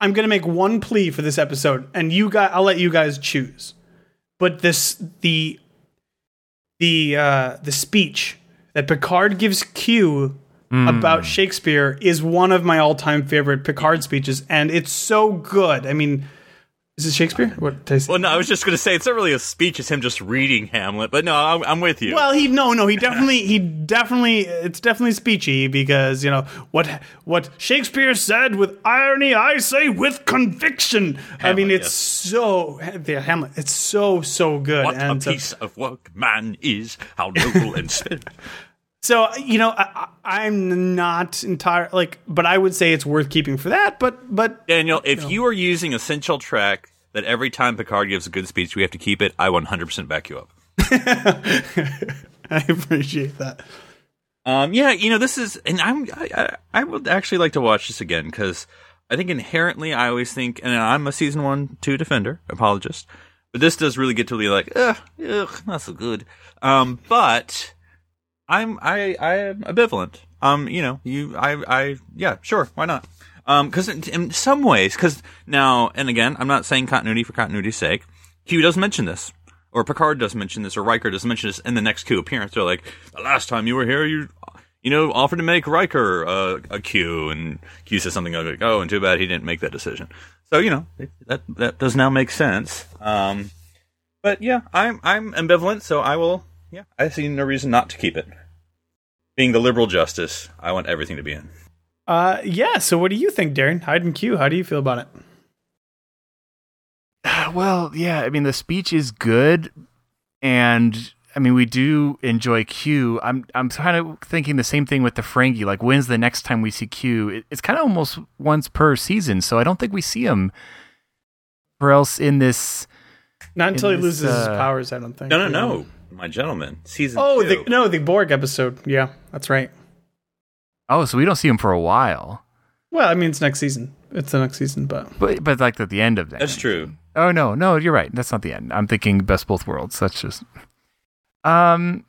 I'm gonna make one plea for this episode, and you guys, I'll let you guys choose. But this the the uh, the speech that Picard gives Q about Shakespeare is one of my all time favorite Picard speeches, and it's so good. I mean, is it Shakespeare? What did I say? well, no, I was just going to say it's not really a speech; it's him just reading Hamlet. But no, I'm, I'm with you. Well, he no no he definitely he definitely it's definitely speechy because you know what what Shakespeare said with irony I say with conviction. I mean it's yes. so the Hamlet it's so so good what a and so, piece of work man is! How noble and spirit. So you know I, I'm not entire like but I would say it's worth keeping for that but but Daniel, if you are using essential track that every time Picard gives a good speech, we have to keep it, I 100% back you up. I appreciate that. Um, yeah, you know, this is, and I'm, I, I, I would actually like to watch this again because I think inherently I always think, and I'm a season one, two defender, apologist, but this does really get to be like, ugh, ugh, not so good. Um, but I'm, I, I am ambivalent. Um, you know, you, I, I, yeah, sure, why not? Um, cause in, in some ways, cause now, and again, I'm not saying continuity for continuity's sake. Q does mention this or Picard does mention this, or Riker does mention this in the next Q appearance. They're like, the last time you were here, you, you know, offered to make Riker uh, a Q, and Q says something like, "Oh, and too bad he didn't make that decision." So you know, that that does now make sense. Um, but yeah, I'm I'm ambivalent, so I will. Yeah, I see no reason not to keep it. Being the liberal justice, I want everything to be in. Uh yeah, so what do you think, Darren? Hide and Q, how do you feel about it? Well, yeah, I mean the speech is good, and I mean we do enjoy Q. I'm I'm kind of thinking the same thing with the Ferengi. Like, when's the next time we see Q? It, it's kind of almost once per season, so I don't think we see him. Or else in this, Not until he this, loses his uh, powers, I don't think. No, no, no, my gentleman. Season Oh, two. the, no, the Borg episode. Yeah, that's right. oh, so we don't see him for a while. Well, I mean, it's next season. It's the next season, but But but like at the end of that. That's true. Oh no, no, you're right. That's not the end. I'm thinking best both worlds. That's just um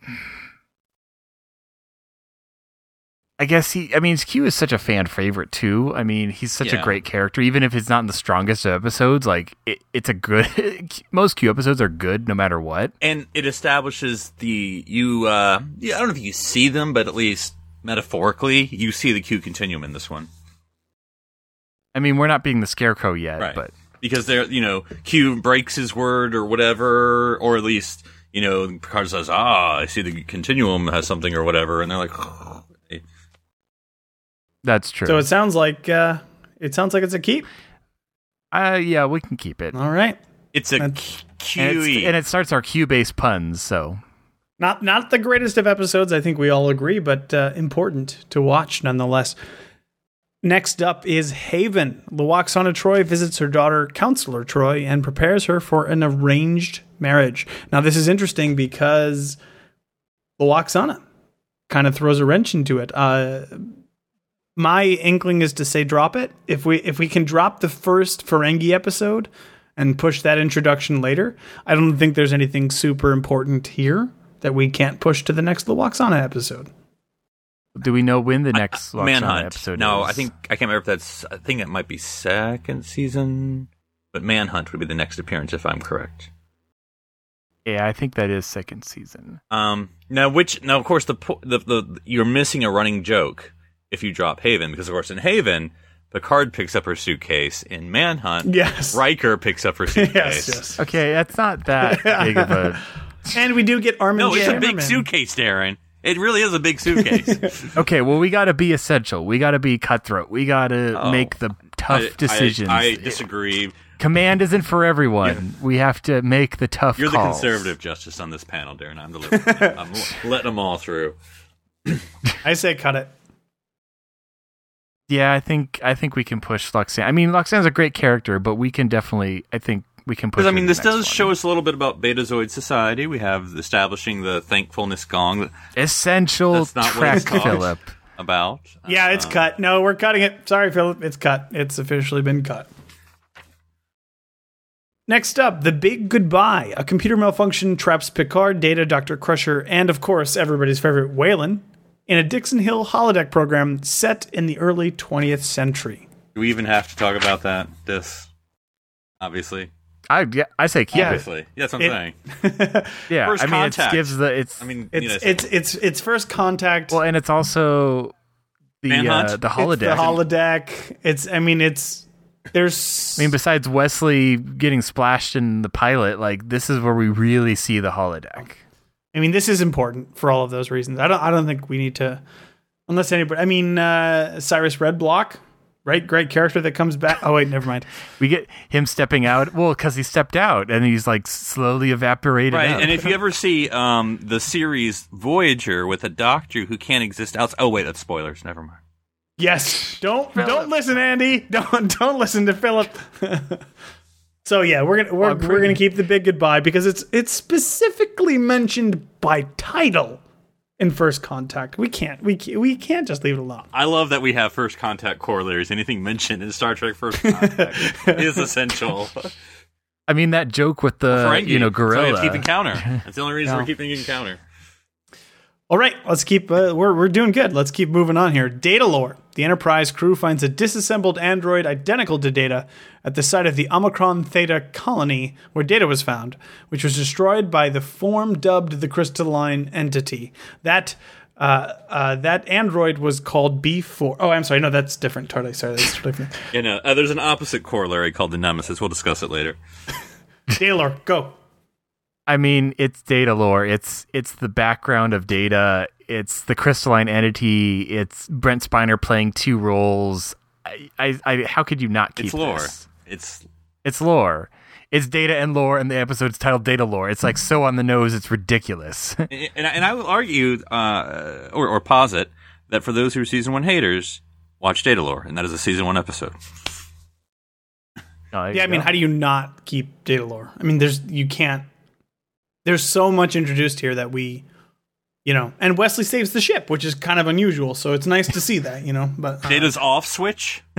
I guess he I mean Q is such a fan favorite too. I mean, he's such Yeah. a great character even if it's not in the strongest of episodes, like it, it's a good most Q episodes are good no matter what. and it establishes the you uh yeah, I don't know if you see them, but at least metaphorically, you see the Q continuum in this one. I mean, we're not being the scarecrow yet, Right. but because they're you know Q breaks his word or whatever, or at least you know Picard says, "Ah, I see the continuum has something or whatever," and they're like, that's true. So it sounds like uh, it sounds like it's a keep. uh, yeah, we can keep it. All right. "It's a That's- Q- And, it's- QE." and it starts our Q-based puns, so Not not the greatest of episodes, I think we all agree, but uh, important to watch nonetheless. Next up is Haven. Lwaxana Troi visits her daughter, Counselor Troi, and prepares her for an arranged marriage. Now, this is interesting because Lwaxana kind of throws a wrench into it. Uh, my inkling is to say drop it. If we if we can drop the first Ferengi episode and push that introduction later, I don't think there's anything super important here that we can't push to the next Lwaxana episode. do we know when the next Lwaxana Manhunt. episode no, is? I think I can't remember if that's. I think it might be second season, but Manhunt would be the next appearance if I'm correct. Yeah, I think that is second season. Um, now, which now, of course, the, the the you're missing a running joke if you drop Haven because, of course, in Haven, Picard picks up her suitcase. In Manhunt, Yes. Riker picks up her suitcase. Yes, yes. Okay, that's not that big of a. And we do get Armin No, it's a big Shimerman. suitcase, Darren. It really is a big suitcase. Okay, well, we got to be essential. We got to be cutthroat. We got to Oh. make the tough I- I- decisions. I, disagree. Command isn't for everyone. We have to make the tough decisions. You're the conservative justice on this panel, Darren. I'm the liberal. I'm letting them all through. I say cut it. Yeah, I think I think we can push Lwaxana. I mean, Lwaxana's a great character, but we can definitely. I think we can push. I mean, this the next does one. show us a little bit about Betazoid society. We have establishing the thankfulness gong essential That's not what track, it's. Phillip. about. Yeah, it's Uh, cut. No, we're cutting it. Sorry, Phillip. It's cut. It's officially been cut. Next up, The Big Goodbye. A computer malfunction traps Picard, Data, Dr. Crusher, and of course, everybody's favorite Whalen in a Dixon Hill holodeck program set in the early 20th century. Do we even have to talk about that? This, obviously, I yeah, I say keep it. obviously, yeah, that's what I'm It- saying. Yeah, First I mean, it contact. gives the it's. I mean, It's you know, it's it's it's first contact. well, and it's also the uh, the It's holodeck. the holodeck. It's I mean it's there's I mean, besides Wesley getting splashed in the pilot, like this is where we really see the holodeck. I mean, this is important for all of those reasons. I don't. I don't think we need to, unless anybody. I mean, uh, Cyrus Redblock, right? Great character that comes back. Oh wait, never mind. We get him stepping out. Well, because he stepped out and he's like slowly evaporated. Right, out. and if you ever see um, the series Voyager with a doctor who can't exist outside, oh wait, that's spoilers. Never mind. Yes. Don't don't listen, Andy. Don't don't listen to Phillip. So yeah, we're gonna we're, Well, we're gonna keep the big goodbye because it's it's specifically mentioned by title in First Contact. We can't we can't, we can't just leave it alone. I love that we have first contact corollaries. Anything mentioned in Star Trek First Contact is essential. I mean, that joke with the Ferengi. you know That's why we have gorilla. to keep encounter. That's the only reason Yeah. we're keeping encounter. All right, let's keep. Uh, we're we're doing good. Let's keep moving on here. Datalore: The Enterprise crew finds a disassembled android identical to Data at the site of the Omicron Theta colony where Data was found, which was destroyed by the form dubbed the crystalline entity. That. Uh, uh, that android was called B4. Oh, I'm sorry. No, that's different. Totally. Sorry. That's totally different. You know, uh, there's an opposite corollary called the Nemesis. We'll discuss it later. Datalore, go. I mean, it's Datalore. It's it's the background of data. It's the crystalline entity. It's Brent Spiner playing two roles. I, I, I how could you not keep It's lore. this? It's It's lore. It's data and lore, and the episode's titled "Datalore." It's like so on the nose. It's ridiculous. and, and I- and I will argue uh, or, or posit that for those who are season one haters, watch Datalore, and that is a season one episode. No, there Yeah, I you mean, go. how do you not keep Datalore? I mean, there's you can't. There's so much introduced here that we, you know, and Wesley saves the ship, which is kind of unusual. So it's nice to see that, you know. But uh, Data's off switch.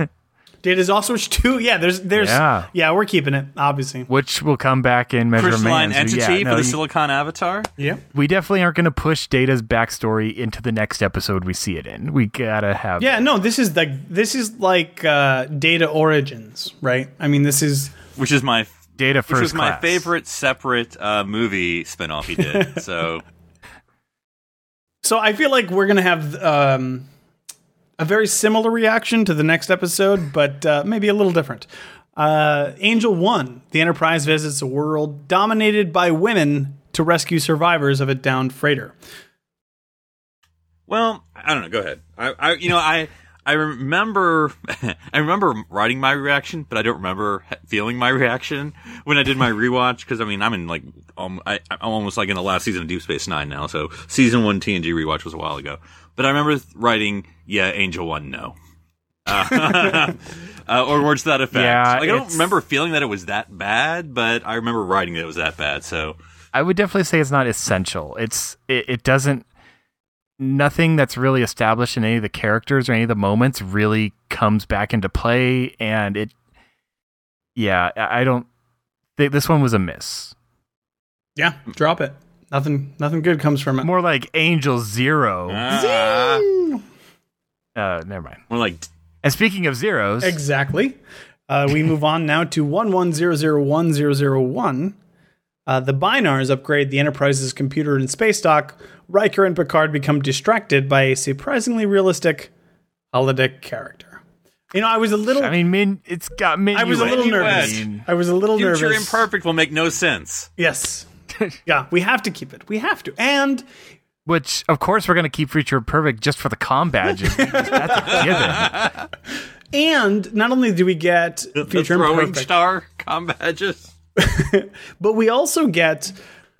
Data's off switch too. Yeah, there's there's Yeah. yeah, we're keeping it obviously. which will come back in Measure of Crystalline Man. So, entity yeah, for the you- Silicon Avatar. Yeah, we definitely aren't going to push Data's backstory into the next episode we see it in. We gotta have yeah. No, this is like this is like uh, Data Origins, right? I mean, this is which is my Data First, which first was my favorite separate uh, movie spinoff he did. so So I feel like we're gonna have um, a very similar reaction to the next episode, but uh, maybe a little different. Uh, Angel One: The Enterprise visits a world dominated by women to rescue survivors of a downed freighter. Well, I don't know. Go ahead. I, I you know, I I remember I remember writing my reaction, but I don't remember feeling my reaction when I did my rewatch because I mean I'm in like um, I, I'm almost like in the last season of Deep Space Nine now, so season one TNG rewatch was a while ago. But I remember writing, yeah, Angel One, no. Uh, uh, or words to that effect. Yeah, like I don't remember feeling that it was that bad, but I remember writing that it was that bad. So I would definitely say it's not essential. It's it, it doesn't nothing that's really established in any of the characters or any of the moments really comes back into play and it yeah, I I don't think this one was a miss. Yeah, drop it. Nothing, nothing good comes from it. More like Angel Zero. Ah, Uh never mind. more like And speaking of zeros, Exactly. Uh, we move on now to 11001001. Uh, the Binars upgrade the Enterprise's computer and space dock. Riker and Picard become distracted by a surprisingly realistic holodeck character. You know, I was a little. I mean, min, it's got min. I was a little Minuet. nervous. I was a little future nervous. Future imperfect will make no sense. Yes. yeah, we have to keep it. We have to. And Which, of course, we're going to keep Future Perfect just for the com badges. That's a given. and not only do we get The future throwing imperfect, star com badges. but we also get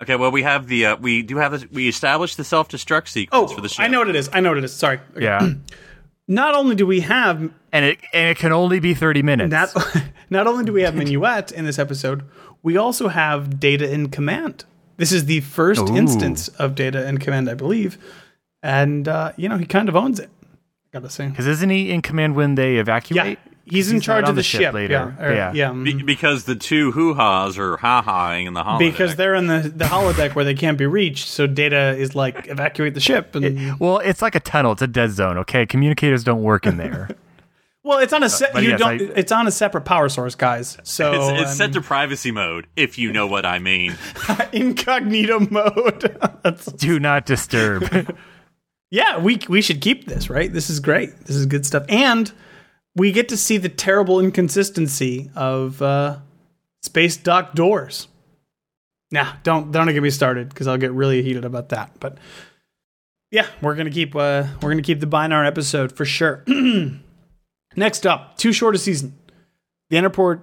Okay, well we have the uh, we do have this, we established the self destruct sequence Oh, for the show. I know what it is. I know what it is. Sorry. Okay. Yeah. Not only do we have And it and it can only be 30 minutes. not not only do we have Minuet in this episode, we also have Data in Command. This is the first Ooh. instance of Data in Command, I believe, and uh, you know he kind of owns it. I gotta say, Because isn't he in command when they evacuate? yeah, he's in charge of the, the ship ship, later. Yeah, or- Yeah. yeah. Be- because the two hoo ha's are ha haing in the holodeck. because they're in the the holodeck where they can't be reached. So Data is like evacuate the ship, and Well, it's like a tunnel. It's a dead zone. Okay, communicators don't work in there. well, it's on a se- but you yes, don't. I- it's on a separate power source, guys. So it's, it's um, set to privacy mode, if you know what I mean. incognito mode. Do not disturb. Yeah, we we should keep this, right? This is great. This is good stuff. And we get to see the terrible inconsistency of uh, space dock doors. Nah, don't don't get me started because I'll get really heated about that. But yeah, we're gonna keep uh, we're gonna keep the Binar episode for sure. Next up, too short a season. The Enterport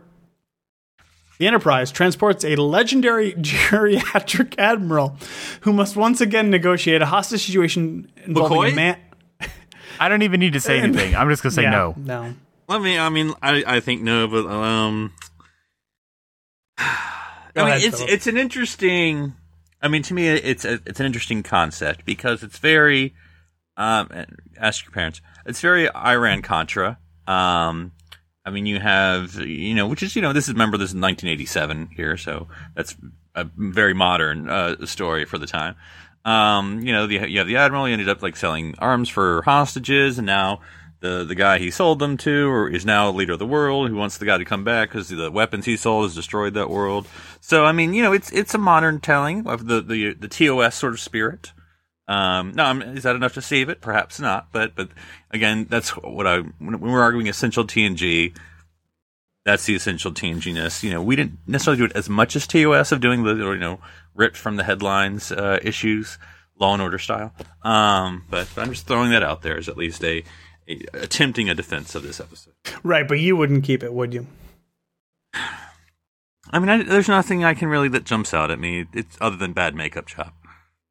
the Enterprise transports a legendary geriatric admiral who must once again negotiate a hostage situation involving McCoy? a man. I don't even need to say anything. I'm just gonna say Yeah, no. no. Let me. I mean, I I think no, but um, I Go mean, ahead, it's Phillip. it's an interesting. I mean, to me, it's a, it's an interesting concept because it's very. Um, ask your parents. It's very Iran Contra. Um, I mean, you have you know, which is you know, this is remember this is 1987 here, so that's a very modern uh, story for the time. Um, you know, the, you have the admiral. He ended up like selling arms for hostages, and now the the guy he sold them to, or is now leader of the world, who wants the guy to come back because the weapons he sold has destroyed that world. So, I mean, you know, it's it's a modern telling of the the the TOS sort of spirit. Um, I'm, is that enough to save it? Perhaps not. But but again, that's what I when we're arguing essential TNG. That's the essential TNG-ness. You know, we didn't necessarily do it as much as TOS of doing the you know ripped from the headlines uh, issues, Law and Order style. Um, but I'm just throwing that out there as at least a attempting a defense of this episode. Right, but you wouldn't keep it, would you? I mean, I, there's nothing I can really that jumps out at me. It's other than bad makeup job.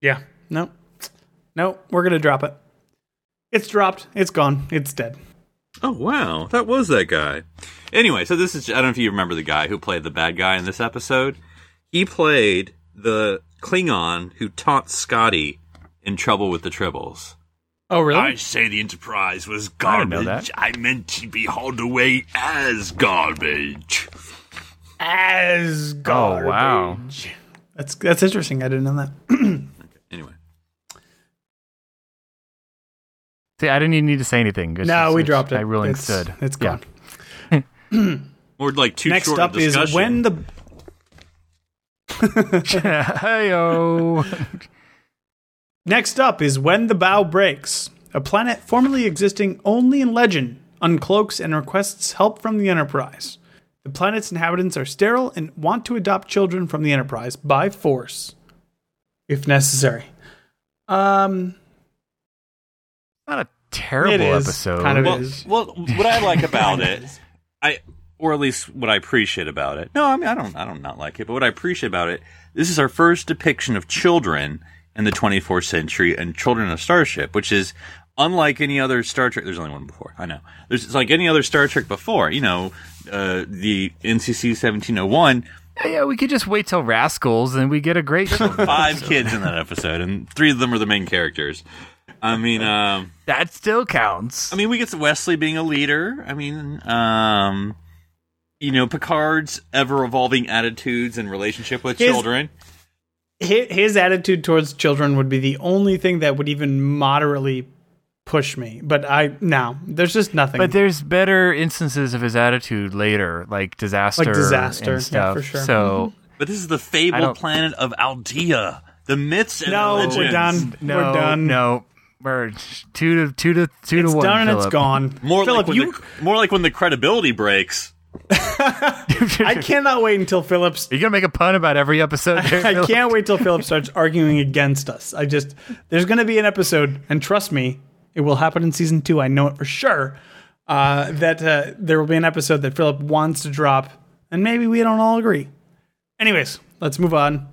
Yeah. No. No, we're gonna drop it. It's dropped. It's gone. It's dead. Oh wow, that was that guy. Anyway, so this is I don't know if you remember the guy who played the bad guy in this episode. He played the Klingon who taught Scotty in Trouble with the Tribbles. Oh, really? I say the Enterprise was I know garbage. that. I meant to be hauled away as garbage. As garbage. Oh, wow. That's that's interesting. I didn't know that. Anyway, See, I didn't even need to say anything. It's no, just- we it's- dropped it. I really it's, understood. It's Yeah. gone. or like two Next short up a is when the hey oh. Next up is When the Bough Breaks. A planet formerly existing only in legend uncloaks and requests help from the Enterprise. The planet's inhabitants are sterile and want to adopt children from the Enterprise by force, if necessary. Um, Not a terrible It is, episode. kind of Well, is. well, what I like about it, I or at least what I appreciate about it. No, I mean I don't, I don't not like it, but what I appreciate about it, this is our first depiction of children in the 24th century and children of starship, which is unlike any other Star Trek. There's only one before, I know. There's it's like any other Star Trek before. You know, uh, the NCC 1701. Yeah, we could just wait till Rascals and we get a great show. Five kids in that episode, and three of them are the main characters. I mean, um, that still counts. I mean, we get Wesley being a leader. I mean, um, you know, Picard's ever evolving attitudes and relationship with His- children. His, his attitude towards children would be the only thing that would even moderately push me. But I no, there's just nothing. But there's better instances of his attitude later, like disaster, Like Disaster, and stuff. for sure. Mm-hmm. So But this is the I fabled planet of Aldea, the myths and No, legends. we're done. no, we're done. No, we're two to two to two it's to one. It's done and it's Phillip. gone. More Phillip, like when you. the, more like when the credibility breaks. I cannot wait until Phillips. You're you gonna make a pun about every episode? there, I Phillip? can't wait till Phillips starts arguing against us. I just there's going to be an episode, and trust me, it will happen in season two. I know it for sure. Uh, that uh, there will be an episode that Phillip wants to drop, and maybe we don't all agree. Anyways, let's move on.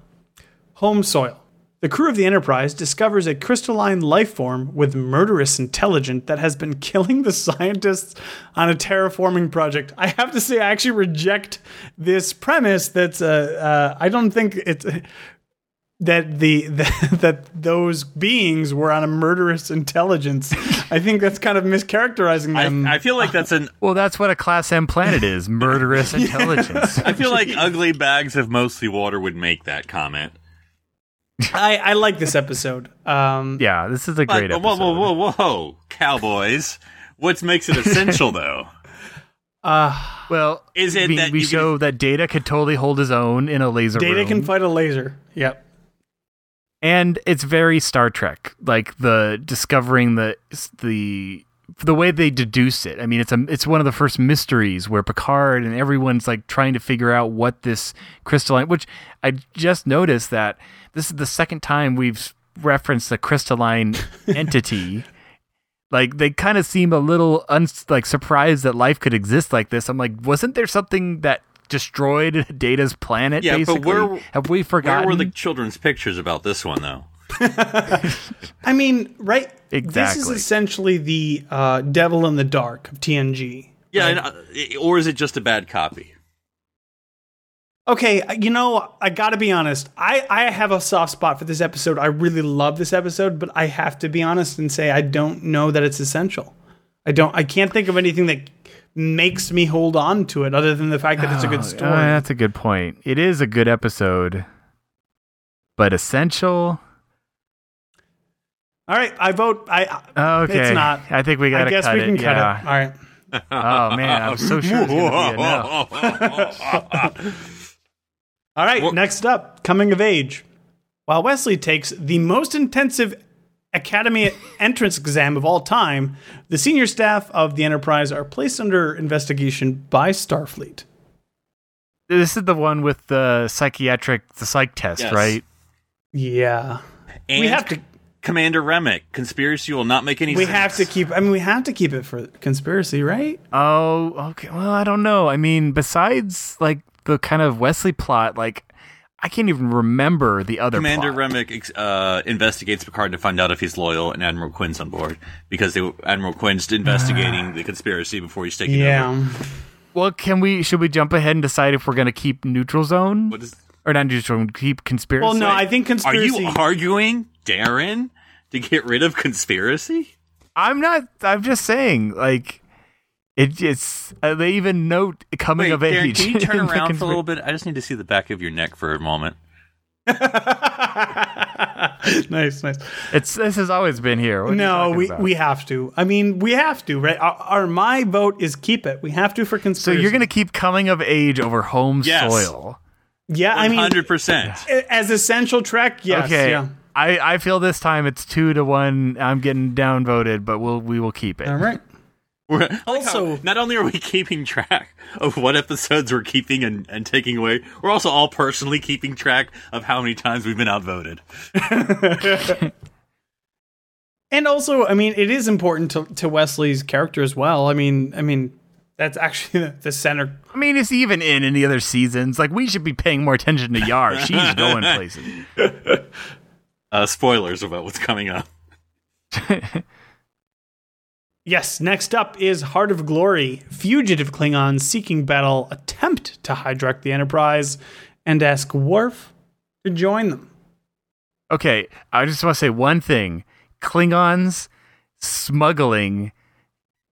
Home soil. The crew of the Enterprise discovers a crystalline life form with murderous intelligence that has been killing the scientists on a terraforming project. I have to say, I actually reject this premise. That's uh, uh, I don't think it's that the, the that those beings were on a murderous intelligence. I think that's kind of mischaracterizing them. I, I feel like that's an. Well, that's what a Class M planet is: murderous intelligence. I feel like ugly bags of mostly water would make that comment. I, I like this episode. Um, Yeah, this is a But, great episode. whoa, whoa, whoa, whoa, cowboys! What makes it essential, though? Well, Is it we, that we you show that Data could totally hold his own in a laser Data room, can fight a laser. Yep. and it's very Star Trek, like the discovering the the the way they deduce it. I mean, it's a it's one of the first mysteries where Picard and everyone's like trying to figure out what this crystalline. Which I just noticed that this is the second time we've referenced a crystalline entity. Like they kind of seem a little un- like surprised that life could exist like this. I'm like, wasn't there something that destroyed Data's planet? Yeah, but where- have we forgotten? Where were the children's pictures about this one, though? I mean, right? Exactly. This is essentially the uh, devil in the dark of TNG. Yeah, and, uh, or is it just a bad copy? Okay, you know, I got to be honest. I, I have a soft spot for this episode. I really love this episode, but I have to be honest and say I don't know that it's essential. I don't. I can't think of anything that makes me hold on to it other than the fact that it's a good Oh, story. uh, that's a good point. It is a good episode, but essential. All right, I vote. I. Oh, Okay, It's not. I think we got I to guess cut we can it. cut yeah. it. All right. Oh man, I'm so sure it's gonna be enough. All right, Well- next up, coming of age. While Wesley takes the most intensive academy entrance exam of all time, the senior staff of the Enterprise are placed under investigation by Starfleet. This is the one with the psychiatric, the psych test, Yes. right? Yeah. And we have to Commander Remmick, conspiracy will not make any we sense. have to keep I mean we have to keep it for conspiracy, right? Oh, okay. Well, I don't know. I mean, besides like the kind of Wesley plot, like I can't even remember the other Commander plot. Remmick uh, investigates Picard to find out if he's loyal, and Admiral Quinn's on board because they, Admiral Quinn's investigating the conspiracy before he's taking over. Yeah. Well, can we? Should we jump ahead and decide if we're going to keep neutral zone What is? or not neutral zone? Keep conspiracy. Well, no, I think conspiracy. Are you arguing, Darren, to get rid of conspiracy? I'm not. I'm just saying, like, it, it's. Uh, they even note coming Wait, of Darren, age. can you turn around for a little bit? I just need to see the back of your neck for a moment. nice, nice. It's this has always been here. What No, we, about? we have to. I mean, we have to, right? Our, our my vote is keep it. We have to for So conspiracy. you're going to keep coming of age over home Yes. soil. yeah, I mean, hundred percent. as essential Trek, yes, okay. yeah. I, I feel this time it's two to one. I'm getting downvoted, but we'll we will keep it. All right. We're, I like Also- how not only are we keeping track of what episodes we're keeping and, and taking away, we're also all personally keeping track of how many times we've been outvoted. And also, I mean, it is important to, to Wesley's character as well. I mean, I mean, that's actually the, the center. I mean, it's even in any other seasons. Like we should be paying more attention to Yar. She's going places. Uh, spoilers about what's coming up. Yes, next up is Heart of Glory. Fugitive Klingons seeking battle attempt to hijack the Enterprise and ask Worf to join them. Okay, I just want to say one thing: Klingons smuggling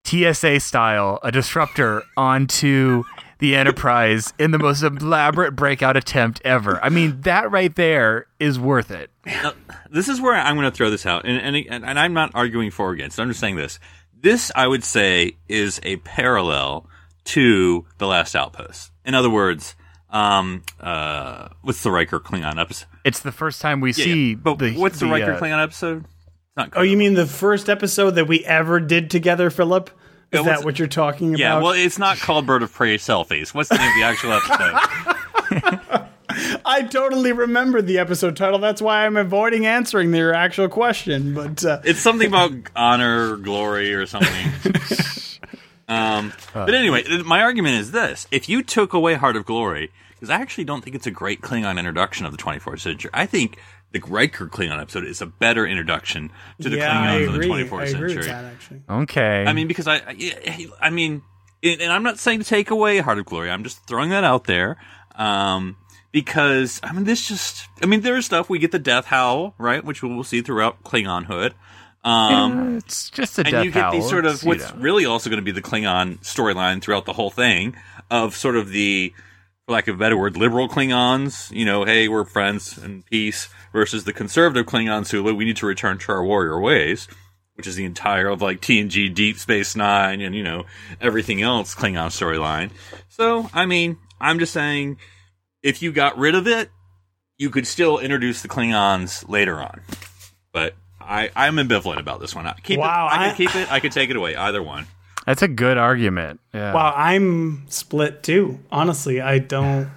TSA style a disruptor onto the Enterprise in the most elaborate breakout attempt ever. I mean, that right there is worth it. Now, this is where I'm going to throw this out, and, and and I'm not arguing for or against. I'm just saying this. This, I would say, is a parallel to the Last Outpost. In other words, um, uh, what's the Riker Klingon episode? It's the first time we Yeah, see. yeah. but the, what's the, Riker uh, Klingon episode? Not. Oh, you mean the first episode that we ever did together, Phillip? Is Yeah, that what you're talking about? Yeah, well, it's not called Bird of Prey selfies. What's the name of the actual episode? I totally remember the episode title. That's why I'm avoiding answering your actual question. But uh, It's something about honor, glory, or something. um, but anyway, my argument is this: if you took away Heart of Glory, because I actually don't think it's a great Klingon introduction of the 24th century. I think the Riker Klingon episode is a better introduction to the yeah, I Klingons of the 24th I agree century. with that actually. Okay. I mean, because I, I, I mean, and and I'm not saying to take away Heart of Glory. I'm just throwing that out there. Um, because I mean, this just, I mean, there's stuff we get the death howl, right, which we will see throughout Klingonhood. Um, it's just a and you get these sort of what's know. really also going to be the Klingon storyline throughout the whole thing of sort of the, for lack of a better word, liberal Klingons. You know, hey, we're friends and peace versus the conservative Klingons who we need to return to our warrior ways, which is the entire of like TNG, Deep Space Nine, and you know everything else Klingon storyline. So, I mean, I'm just saying, if you got rid of it, you could still introduce the Klingons later on. But I, I'm ambivalent about this one. I keep Wow, it, I I- could keep it. I could take it away. Either one. That's a good argument. Yeah. Wow, I'm split too. Honestly, I don't.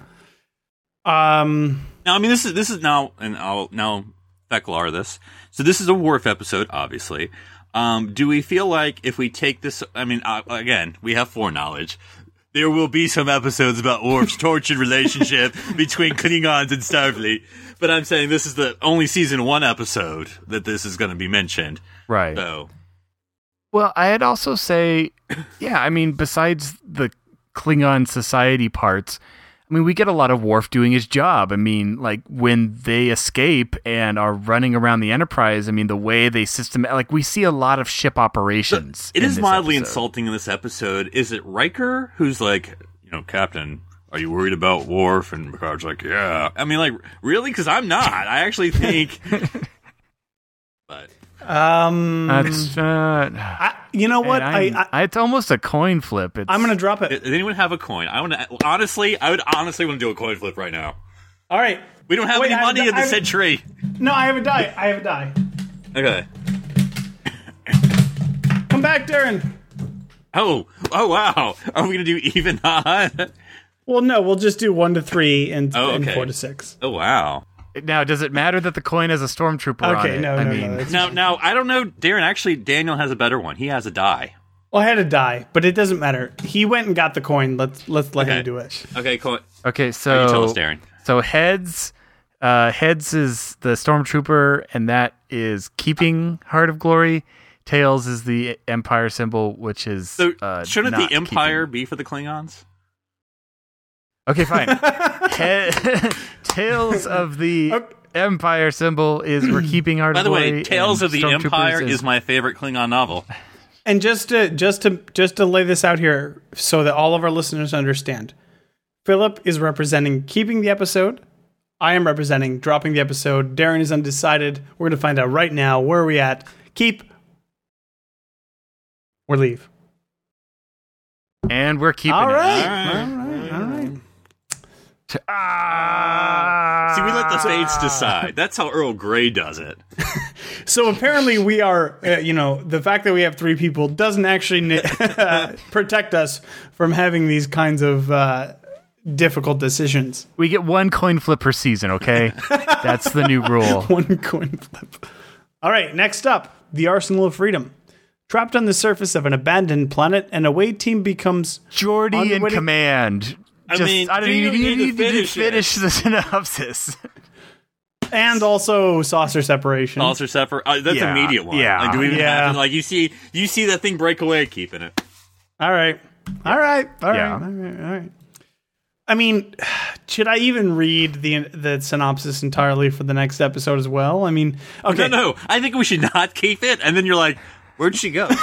Um, Now, I mean, this is this is now, and I'll now Theklar this. So this is a Worf episode, obviously. Um, do we feel like if we take this? I mean, uh, again, we have foreknowledge. There will be some episodes about Worf's tortured relationship between Klingons and Starfleet, but I'm saying this is the only season one episode that this is going to be mentioned. right. So Well, I'd also say, yeah, I mean, besides the Klingon society parts, I mean, we get a lot of Worf doing his job. I mean, like when they escape and are running around the Enterprise, I mean, the way they system, like we see a lot of ship operations. It in mildly episode. insulting in this episode. Is it Riker who's like, you know, Captain, are you worried about Worf? And Picard's like, yeah. I mean, like, really? Because I'm not. I actually think. but um, That's, uh, I, you know what? I, I'm- I it's almost a coin flip. It's, I'm gonna drop it. does anyone have a coin? I want to. Honestly, I would honestly want to do a coin flip right now. All right. We don't have Wait, any I- money in I- the century. No, I have a die. I have a die. Okay. Come back, Darren. Oh, oh wow. Are we gonna do even odd? Well, no, we'll just do one to three and, Oh, and four to six. Oh wow. Now, does it matter that the coin has a stormtrooper on Okay, it? no, I no, mean, no. It's, Now, now I don't know, Darren. Actually, Daniel has a better one. He has a die. well, I had a die, but it doesn't matter. He went and got the coin. Let's let's let Okay. him do it. Okay, coin. okay, so you tell us, Darren. So heads, uh, heads is the stormtrooper, and that is keeping Heart of Glory. Tails is the Empire symbol, which is So uh, shouldn't not the Empire keeping. be for the Klingons? Okay, fine. He- Tails of the Okay. Empire symbol is we're keeping our. By the way, Tales of the Empire is my favorite Klingon novel. And just to just to just to lay this out here, so that all of our listeners understand, Phillip is representing keeping the episode. I am representing dropping the episode. Darren is undecided. We're going to find out right now where are we at. Keep or leave. and we're keeping All it. right. All right. All right. All right. Ah! See, we let the fates decide. That's how Earl Grey does it. So apparently, we are, uh, you know, the fact that we have three people doesn't actually uh, protect us from having these kinds of uh, difficult decisions. We get one coin flip per season, okay? That's the new rule. One coin flip. All right, next up the Arsenal of Freedom. Trapped on the surface of an abandoned planet, an away team becomes Geordi in command. I Just, mean, I don't you even don't need to need to finish finish the synopsis. and also saucer separation. Saucer Sepher. Uh, that's Yeah, an immediate one. yeah, Like, do we even yeah. have to, like you see you see that thing break away, keeping it. All right. All right. All right. Yeah. All right. All right. I mean, should I even read the the synopsis entirely for the next episode as well? I mean, okay. No, no. I think we should not keep it. And then you're like, where'd she go?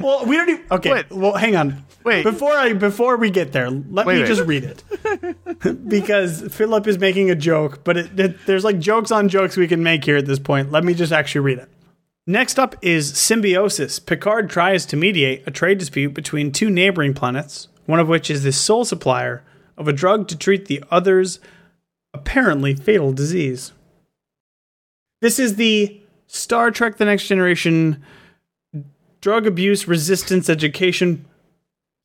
Well, we don't even. Okay. Wait. Well, hang on. Wait. Before I before we get there, let Wait, me wait. just read it because Phillip is making a joke, but it, it, there's like jokes on jokes we can make here at this point. Let me just actually read it. Next up is Symbiosis. Picard tries to mediate a trade dispute between two neighboring planets, one of which is the sole supplier of a drug to treat the other's apparently fatal disease. This is the Star Trek The Next Generation drug abuse resistance education.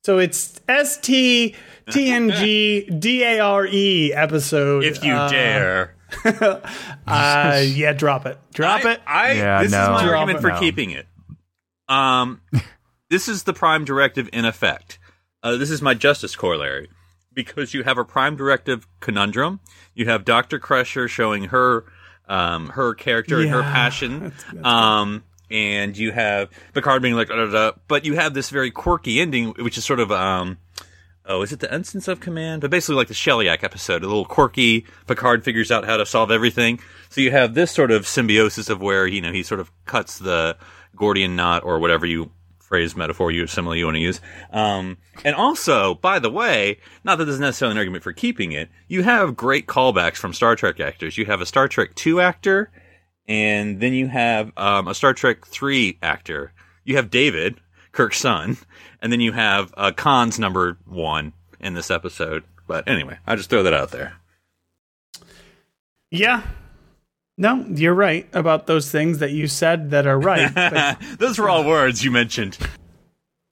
So it's S T T N G D A R E episode. if you Uh, dare. Uh, yeah, drop it. Drop I, it. I, Yeah, this no. is my Drop argument it. for No. keeping it. Um, this is the prime directive in effect. Uh, this is my justice corollary because you have a prime directive conundrum. You have Doctor Crusher showing her um, her character and her passion. that's- that's um, and you have Picard being like, da, da, da, but you have this very quirky ending, which is sort of um, oh, is it the Ensigns of Command? But basically, like the Sheliak episode, a little quirky. Picard figures out how to solve everything. So you have this sort of symbiosis of where you know he sort of cuts the Gordian knot or whatever you phrase, metaphor, you simile you want to use. Um, and also, by the way, not that there's necessarily an argument for keeping it. You have great callbacks from Star Trek actors. You have a Star Trek two actor, and then you have um, a Star Trek three actor. You have David, Kirk's son, and then you have uh, Khan's number one in this episode. But anyway, I just throw that out there. Yeah. No, you're right about those things that you said that are right. but Those were all words you mentioned.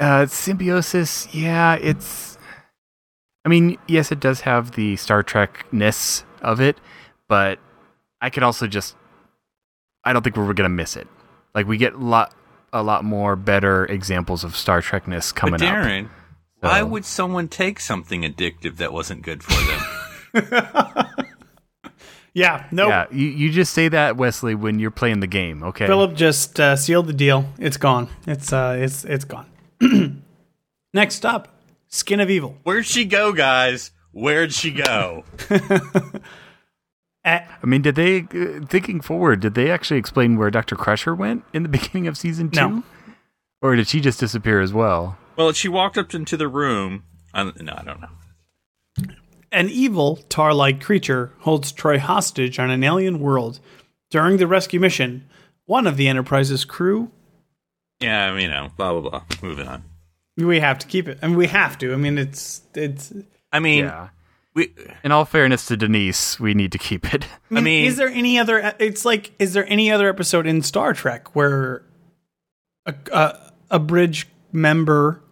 Uh, symbiosis, yeah, it's. I mean, yes, it does have the Star Trek ness of it, but I could also just. I don't think we're gonna miss it. Like we get a lot, a lot more better examples of Star Trek ness coming but Darren, up. why So- would someone take something addictive that wasn't good for them? yeah, no. Yeah, you, you just say that Wesley when you're playing the game, okay? Phillip just uh, sealed the deal. It's gone. It's uh, it's it's gone. Next up, Skin of Evil. Where'd she go, guys? Where'd she go? Uh, I mean, did they uh, thinking forward? Did they actually explain where Doctor Crusher went in the beginning of season two? No. Or did she just disappear as well? well, she walked up into the room. I, no, I don't know. An evil tar-like creature holds Troi hostage on an alien world. During the rescue mission, one of the Enterprise's crew. Yeah, I mean, you know, blah blah blah. Moving on. We have to keep it. I mean, we have to. I mean, it's it's. I mean, Yeah. we. In all fairness to Denise, we need to keep it. I mean, mean- is there any other? It's like, is there any other episode in Star Trek where a a, a bridge member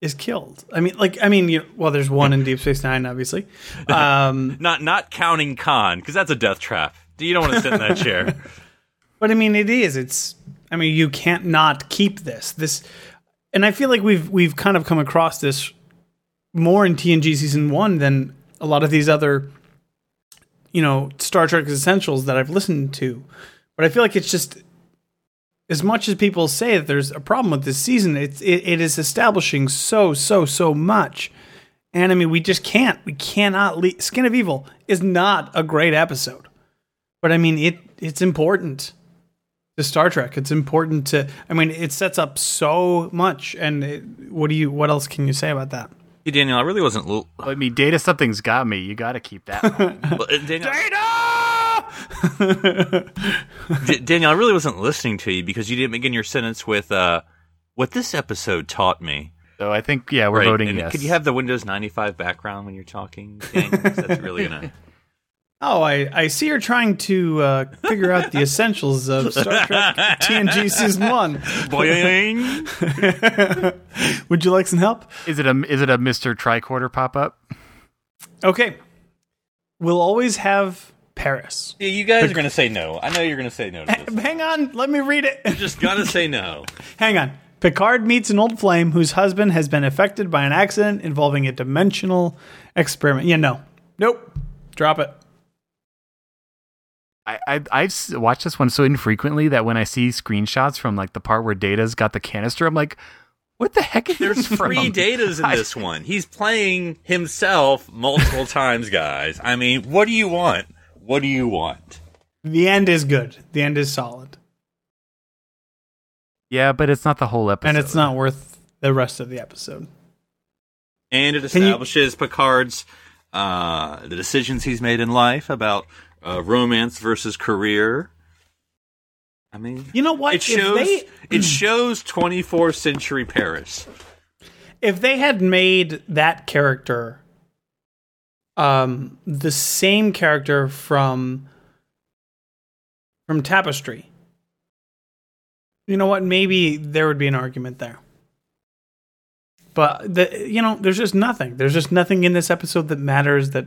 is killed? I mean, like, I mean, you, well, there's one in Deep Space Nine, obviously. Um, Not not counting Khan because that's a death trap. You don't want to sit in that chair. but I mean, it is. It's. I mean, you can't not keep this. This, and I feel like we've we've kind of come across this more in TNG season one than a lot of these other, you know, Star Trek essentials that I've listened to. But I feel like it's just as much as people say that there's a problem with this season, it's it, it is establishing so so so much. And I mean, we just can't. We cannot. Le- Skin of Evil is not a great episode, but I mean, it it's important to Star Trek. It's important to. I mean, it sets up so much. And it, what do you? What else can you say about that? Hey, Daniel, I really wasn't. I mean, data something's got me. You got to keep that. one. well, uh, Daniel, D- Daniel, I really wasn't listening to you because you didn't begin your sentence with uh, "what this episode taught me." So I think yeah, we're Right, voting and yes. Could you have the Windows 95 background when you're talking? Daniel? 'Cause That's really gonna. Oh, I, I see you're trying to uh, figure out the essentials of Star Trek TNG Season 1. Boing. Would you like some help? Is it a is it a Mister Tricorder pop up? Okay. We'll always have Paris. Yeah, you guys are gonna say no. I know you're gonna say no to this. Hang on, let me read it. Just going to say no. Hang on. Picard meets an old flame whose husband has been affected by an accident involving a dimensional experiment. Yeah, no. Nope. Drop it. I, I I've watched this one so infrequently that when I see screenshots from like the part where Data's got the canister, I'm like, what the heck is There's this from? three datas in I- this one. He's playing himself multiple times, guys. I mean, what do you want? What do you want? The end is good. The end is solid. Yeah, but it's not the whole episode. And it's not worth the rest of the episode. And it Can you- establishes Picard's uh, the decisions he's made in life about uh, romance versus career. I mean, You know what? it shows they- it shows 24th century Paris. if they had made that character um the same character from from tapestry you know what maybe there would be an argument there but the you know there's just nothing there's just nothing in this episode that matters that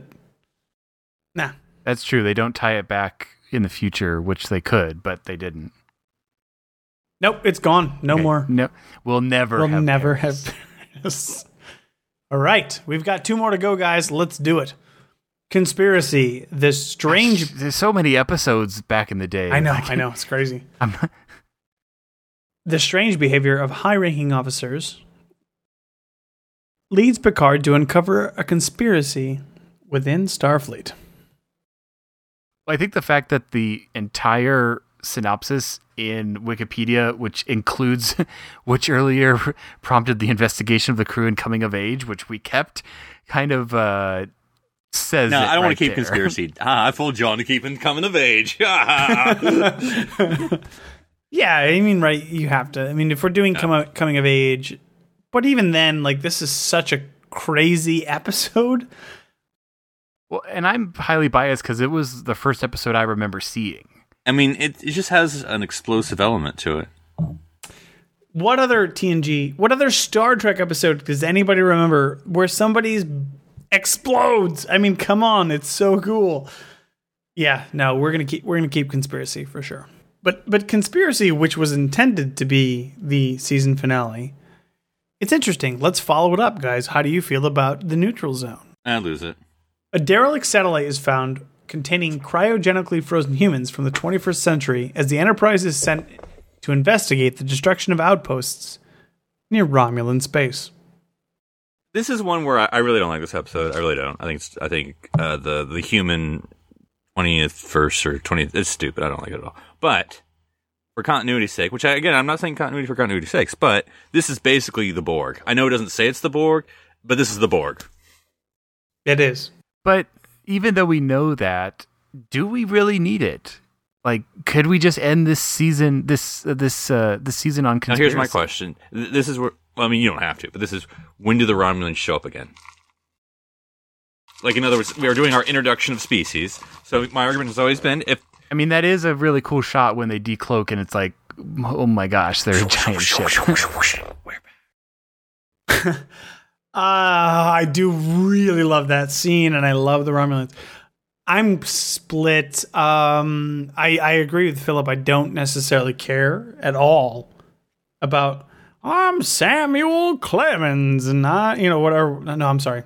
nah That's true. They don't tie it back in the future, which they could, but they didn't. nope it's gone no Okay. more No, we'll never. we'll have never Paris. have Paris. all right we've got two more to go guys let's do it conspiracy this strange There's so many episodes back in the day. I know, Like, I know, it's crazy. I'm, The strange behavior of high ranking officers leads Picard to uncover a conspiracy within Starfleet. I think the fact that the entire synopsis in Wikipedia, which includes which earlier prompted the investigation of the crew and coming of age, which we kept, kind of uh, says. No, it I don't want to keep there. conspiracy. Ah, I fooled John to keep him coming of age. Yeah, I mean, right, you have to. I mean, if we're doing come coming of age, but even then, like, this is such a crazy episode. Well, and I'm highly biased because it was the first episode I remember seeing. I mean, it, it just has an explosive element to it. What other TNG, what other Star Trek episode does anybody remember where somebody's explodes? I mean, come on, it's so cool. Yeah, no, we're gonna keep we're gonna keep conspiracy for sure. But but conspiracy, which was intended to be the season finale, it's interesting. Let's follow it up, guys. How do you feel about the neutral zone? I lose it. A derelict satellite is found containing cryogenically frozen humans from the 21st century as the Enterprise is sent to investigate the destruction of outposts near Romulan space. This is one where I, I really don't like this episode. I really don't. I think it's, I think uh, the the human twentieth first or twentieth it's stupid. I don't like it at all. But for continuity's sake, which I, again I'm not saying continuity for continuity's sake, but this is basically the Borg. I know it doesn't say it's the Borg, but this is the Borg. It is. But even though we know that, do we really need it? Like, could we just end this season, this uh, this uh, this season on Now here's my question. This is where well, I mean you don't have to, but this is when do the Romulans show up again? Like in other words, we are doing our introduction of species. So my argument has always been if I mean, that is a really cool shot when they decloak and it's like, oh my gosh, they're a giant ship. Ah, I do really love that scene, and I love the Romulans. I'm split. Um, I I agree with Phillip. I don't necessarily care at all about. I'm Samuel Clemens, and I, you know, whatever. No, I'm sorry.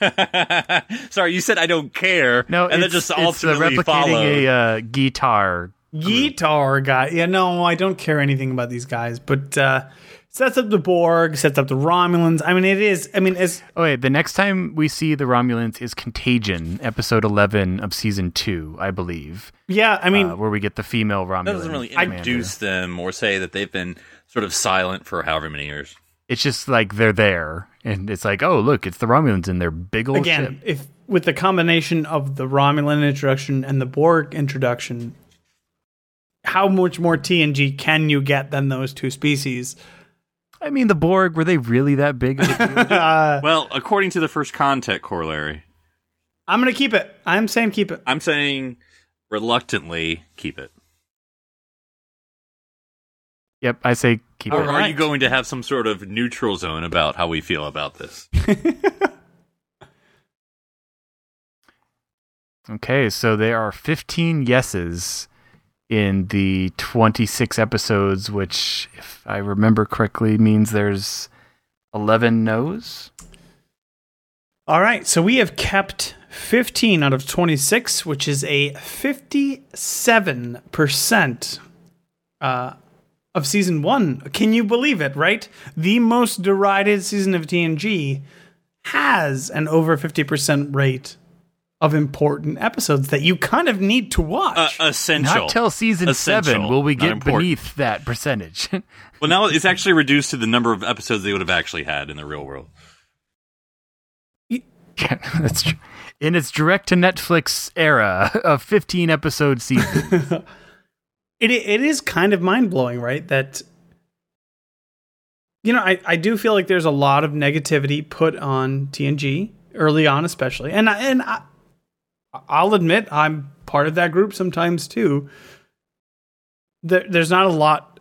Sorry, you said I don't care. No, and then it's, just it's the ultimately replicating followed. a uh, guitar. Guitar guy. Yeah, no, I don't care anything about these guys, but uh, sets up the Borg, sets up the Romulans. I mean, it is. I mean, it's Oh wait, the next time we see the Romulans is Contagion, episode eleven of season two, I believe, yeah. I mean, uh, where we get the female Romulan. that doesn't really commander. introduce them or say that they've been sort of silent for however many years. It's just like they're there, and it's like, oh look, it's the Romulans in their big old again, ship. if with the combination of the Romulan introduction and the Borg introduction, how much more TNG can you get than those two species? I mean, the Borg were they really that big? Of a deal? Uh, Well, according to the first contact corollary, I'm gonna keep it. I'm saying keep it. I'm saying reluctantly keep it. Yep, I say keep Or it. are you going to have some sort of neutral zone about how we feel about this? Okay, so there are 15 yeses in the 26 episodes, which, if I remember correctly, means there's 11 no's. All right, so we have kept 15 out of 26, which is a 57% uh, of season one. Can you believe it, right? The most derided season of TNG has an over 50% rate of important episodes that you kind of need to watch. Uh, essential. Not till season Essential, seven will we get beneath that percentage. Well, now it's actually reduced to the number of episodes they would have actually had in the real world. yeah, that's true. In its direct to Netflix era of 15 episode season. it it is kind of mind blowing, right? That you know, I, I do feel like there's a lot of negativity put on TNG early on, especially, and I, and I, I'll admit I'm part of that group sometimes too. There, there's not a lot.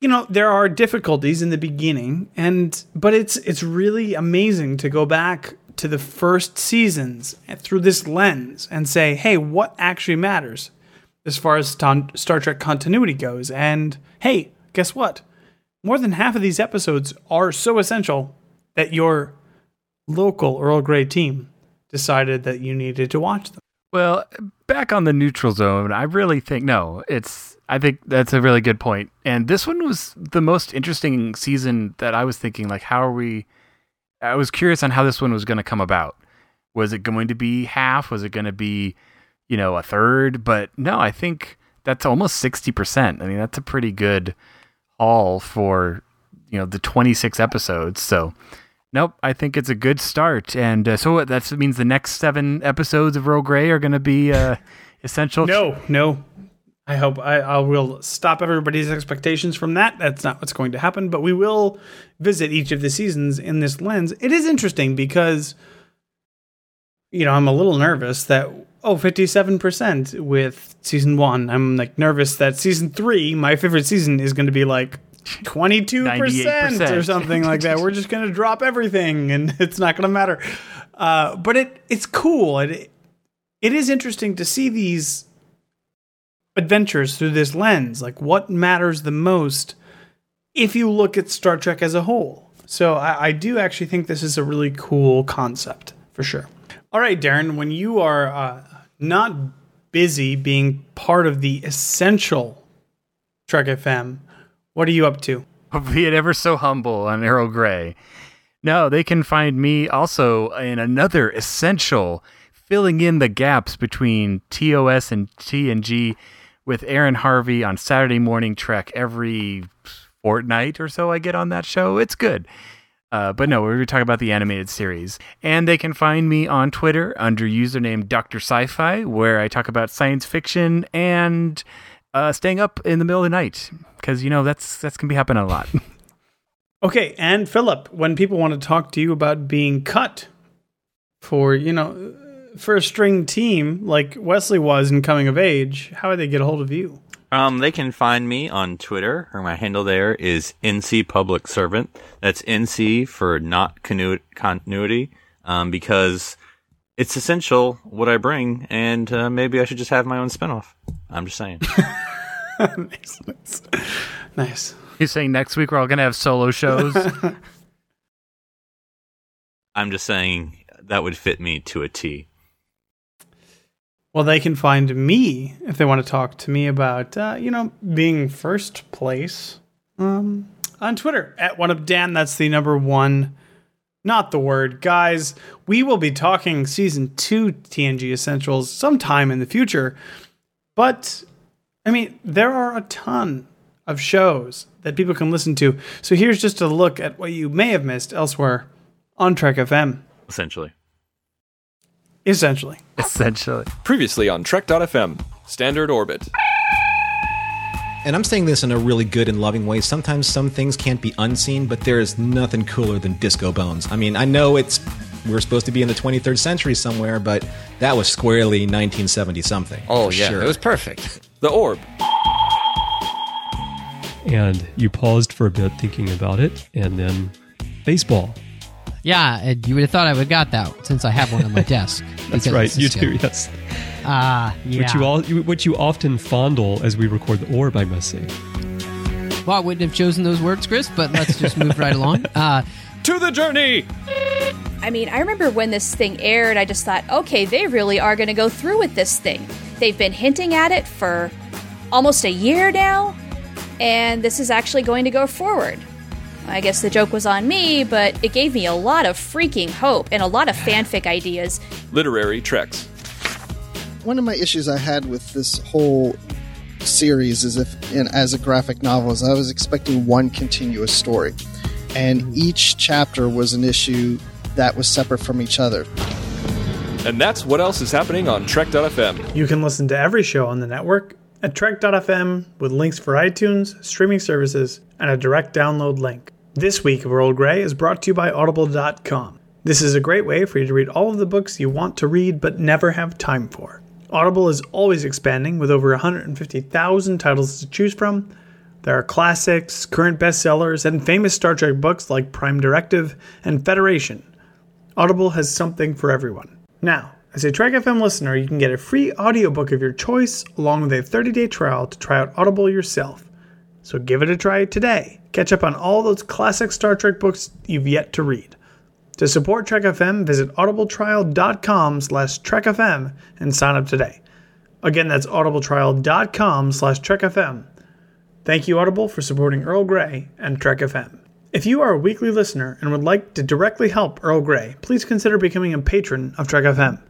You know, there are difficulties in the beginning, and but it's it's really amazing to go back to the first seasons through this lens and say, hey, what actually matters? As far as Star Trek continuity goes. And hey, guess what? More than half of these episodes are so essential that your local Earl Grey team decided that you needed to watch them. Well, back on the neutral zone, I really think no, it's I think that's a really good point. And this one was the most interesting season that I was thinking like how are we I was curious on how this one was going to come about. Was it going to be half? Was it going to be, you know, a third? But no, I think that's almost 60%. I mean, that's a pretty good haul for, you know, the 26 episodes. So, Nope, I think it's a good start, and uh, so that means the next seven episodes of Earl Grey are going to be uh, essential. No, no. I hope I, I will stop everybody's expectations from that. That's not what's going to happen, but we will visit each of the seasons in this lens. It is interesting because, you know, I'm a little nervous that, oh, 57% with season one. I'm like nervous that season three, my favorite season, is going to be like 22% or something like that. We're just going to drop everything and it's not going to matter. Uh, but it it's cool. It, it is interesting to see these adventures through this lens. Like, what matters the most if you look at Star Trek as a whole? So, I, I do actually think this is a really cool concept for sure. All right, Darren, when you are uh, not busy being part of the essential Trek FM, what are you up to? be it ever so humble on Earl Grey. No, they can find me also in another essential filling in the gaps between TOS and TNG with Aaron Harvey on Saturday morning Trek every fortnight or so I get on that show. It's good. Uh, but no, we were talking about the animated series. And they can find me on Twitter under username Dr. Sci-Fi, where I talk about science fiction and uh, staying up in the middle of the night. Because, you know, that's that's going to be happening a lot. Okay, and Phillip, when people want to talk to you about being cut for, you know, for a string team like Wesley was in Coming of Age, how would they get a hold of you? Um, they can find me on Twitter, or my handle there is NC Public Servant. That's NC for not conu- continuity, um, because it's essential what I bring, and uh, maybe I should just have my own spinoff. I'm just saying. nice, nice. nice. You're saying next week we're all going to have solo shows? I'm just saying that would fit me to a T. Well, they can find me if they want to talk to me about, uh, you know, being first place um, on Twitter at one of Dan. That's the number one, not the word. Guys, we will be talking season two TNG Essentials sometime in the future. But, I mean, there are a ton of shows that people can listen to. So here's just a look at what you may have missed elsewhere on Trek FM, Essentially. Essentially. Essentially. Previously on Trek.fm, Standard Orbit. and I'm saying this in a really good and loving way. Sometimes some things can't be unseen, but there is nothing cooler than Disco Bones. I mean, I know it's we're supposed to be in the 23rd century somewhere, but that was squarely 1970 something. Oh yeah, sure. it was perfect. The orb. And you paused for a bit thinking about it, and then baseball. Yeah, and you would have thought I would have got that since I have one on my desk. That's right, you just do. Yes, Ah, yeah. which you all, you- which you often fondle as we record the orb. I must say. well, I wouldn't have chosen those words, Chris, but let's just move right along. Uh, To the journey! I mean, I remember when this thing aired, I just thought, okay, they really are going to go through with this thing. They've been hinting at it for almost a year now, and this is actually going to go forward. I guess the joke was on me, but it gave me a lot of freaking hope and a lot of fanfic ideas. Literary Treks. one of my issues I had with this whole series is if, in, as a graphic novel, is I was expecting one continuous story, and each chapter was an issue that was separate from each other. And that's what else is happening on Trek.fm. You can listen to every show on the network at Trek.fm with links for iTunes, streaming services, and a direct download link. This week of Earl Grey is brought to you by Audible.com. This is a great way for you to read all of the books you want to read but never have time for. Audible is always expanding with over 150,000 titles to choose from. There are classics, current bestsellers, and famous Star Trek books like Prime Directive and Federation. Audible has something for everyone. Now, as a Trek FM listener, you can get a free audiobook of your choice along with a 30-day trial to try out Audible yourself. So give it a try today. Catch up on all those classic Star Trek books you've yet to read. To support Trek FM, visit audibletrial.com slash trekfm and sign up today. Again, that's audibletrial.com slash trekfm. Thank you, Audible, for supporting Earl Grey and Trek FM. If you are a weekly listener and would like to directly help Earl Grey, please consider becoming a patron of Trek FM.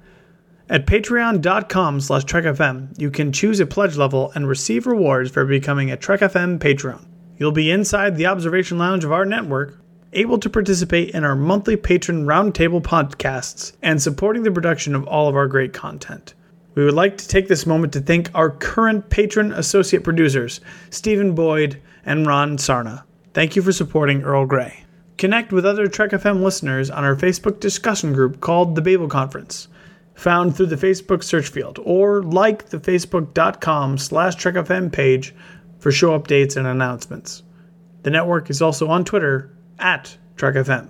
At patreon.com slash trekfm, you can choose a pledge level and receive rewards for becoming a Trek FM patron. You'll be inside the observation lounge of our network, able to participate in our monthly patron roundtable podcasts, and supporting the production of all of our great content. We would like to take this moment to thank our current patron associate producers, Stephen Boyd and Ron Saarna. Thank you for supporting Earl Grey. Connect with other Trek FM listeners on our Facebook discussion group called The Babel Conference, found through the Facebook search field, or like the facebook.com slash trekfm page for show updates and announcements. The network is also on Twitter at TrekFM.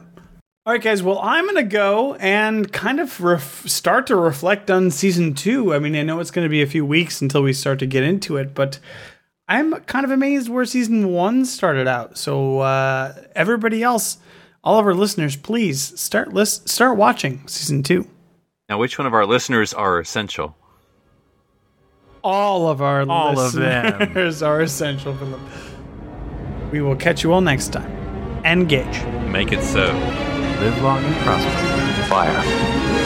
All right, guys. Well, I'm going to go and kind of ref- start to reflect on season two. I mean, I know it's going to be a few weeks until we start to get into it, but I'm kind of amazed where season one started out. So, uh, everybody else, all of our listeners, please start list start watching season two. Now, which one of our listeners are essential? All of our All of them. are essential for them. We will catch you all next time. Engage. Make it so. Live long and prosper. Fire.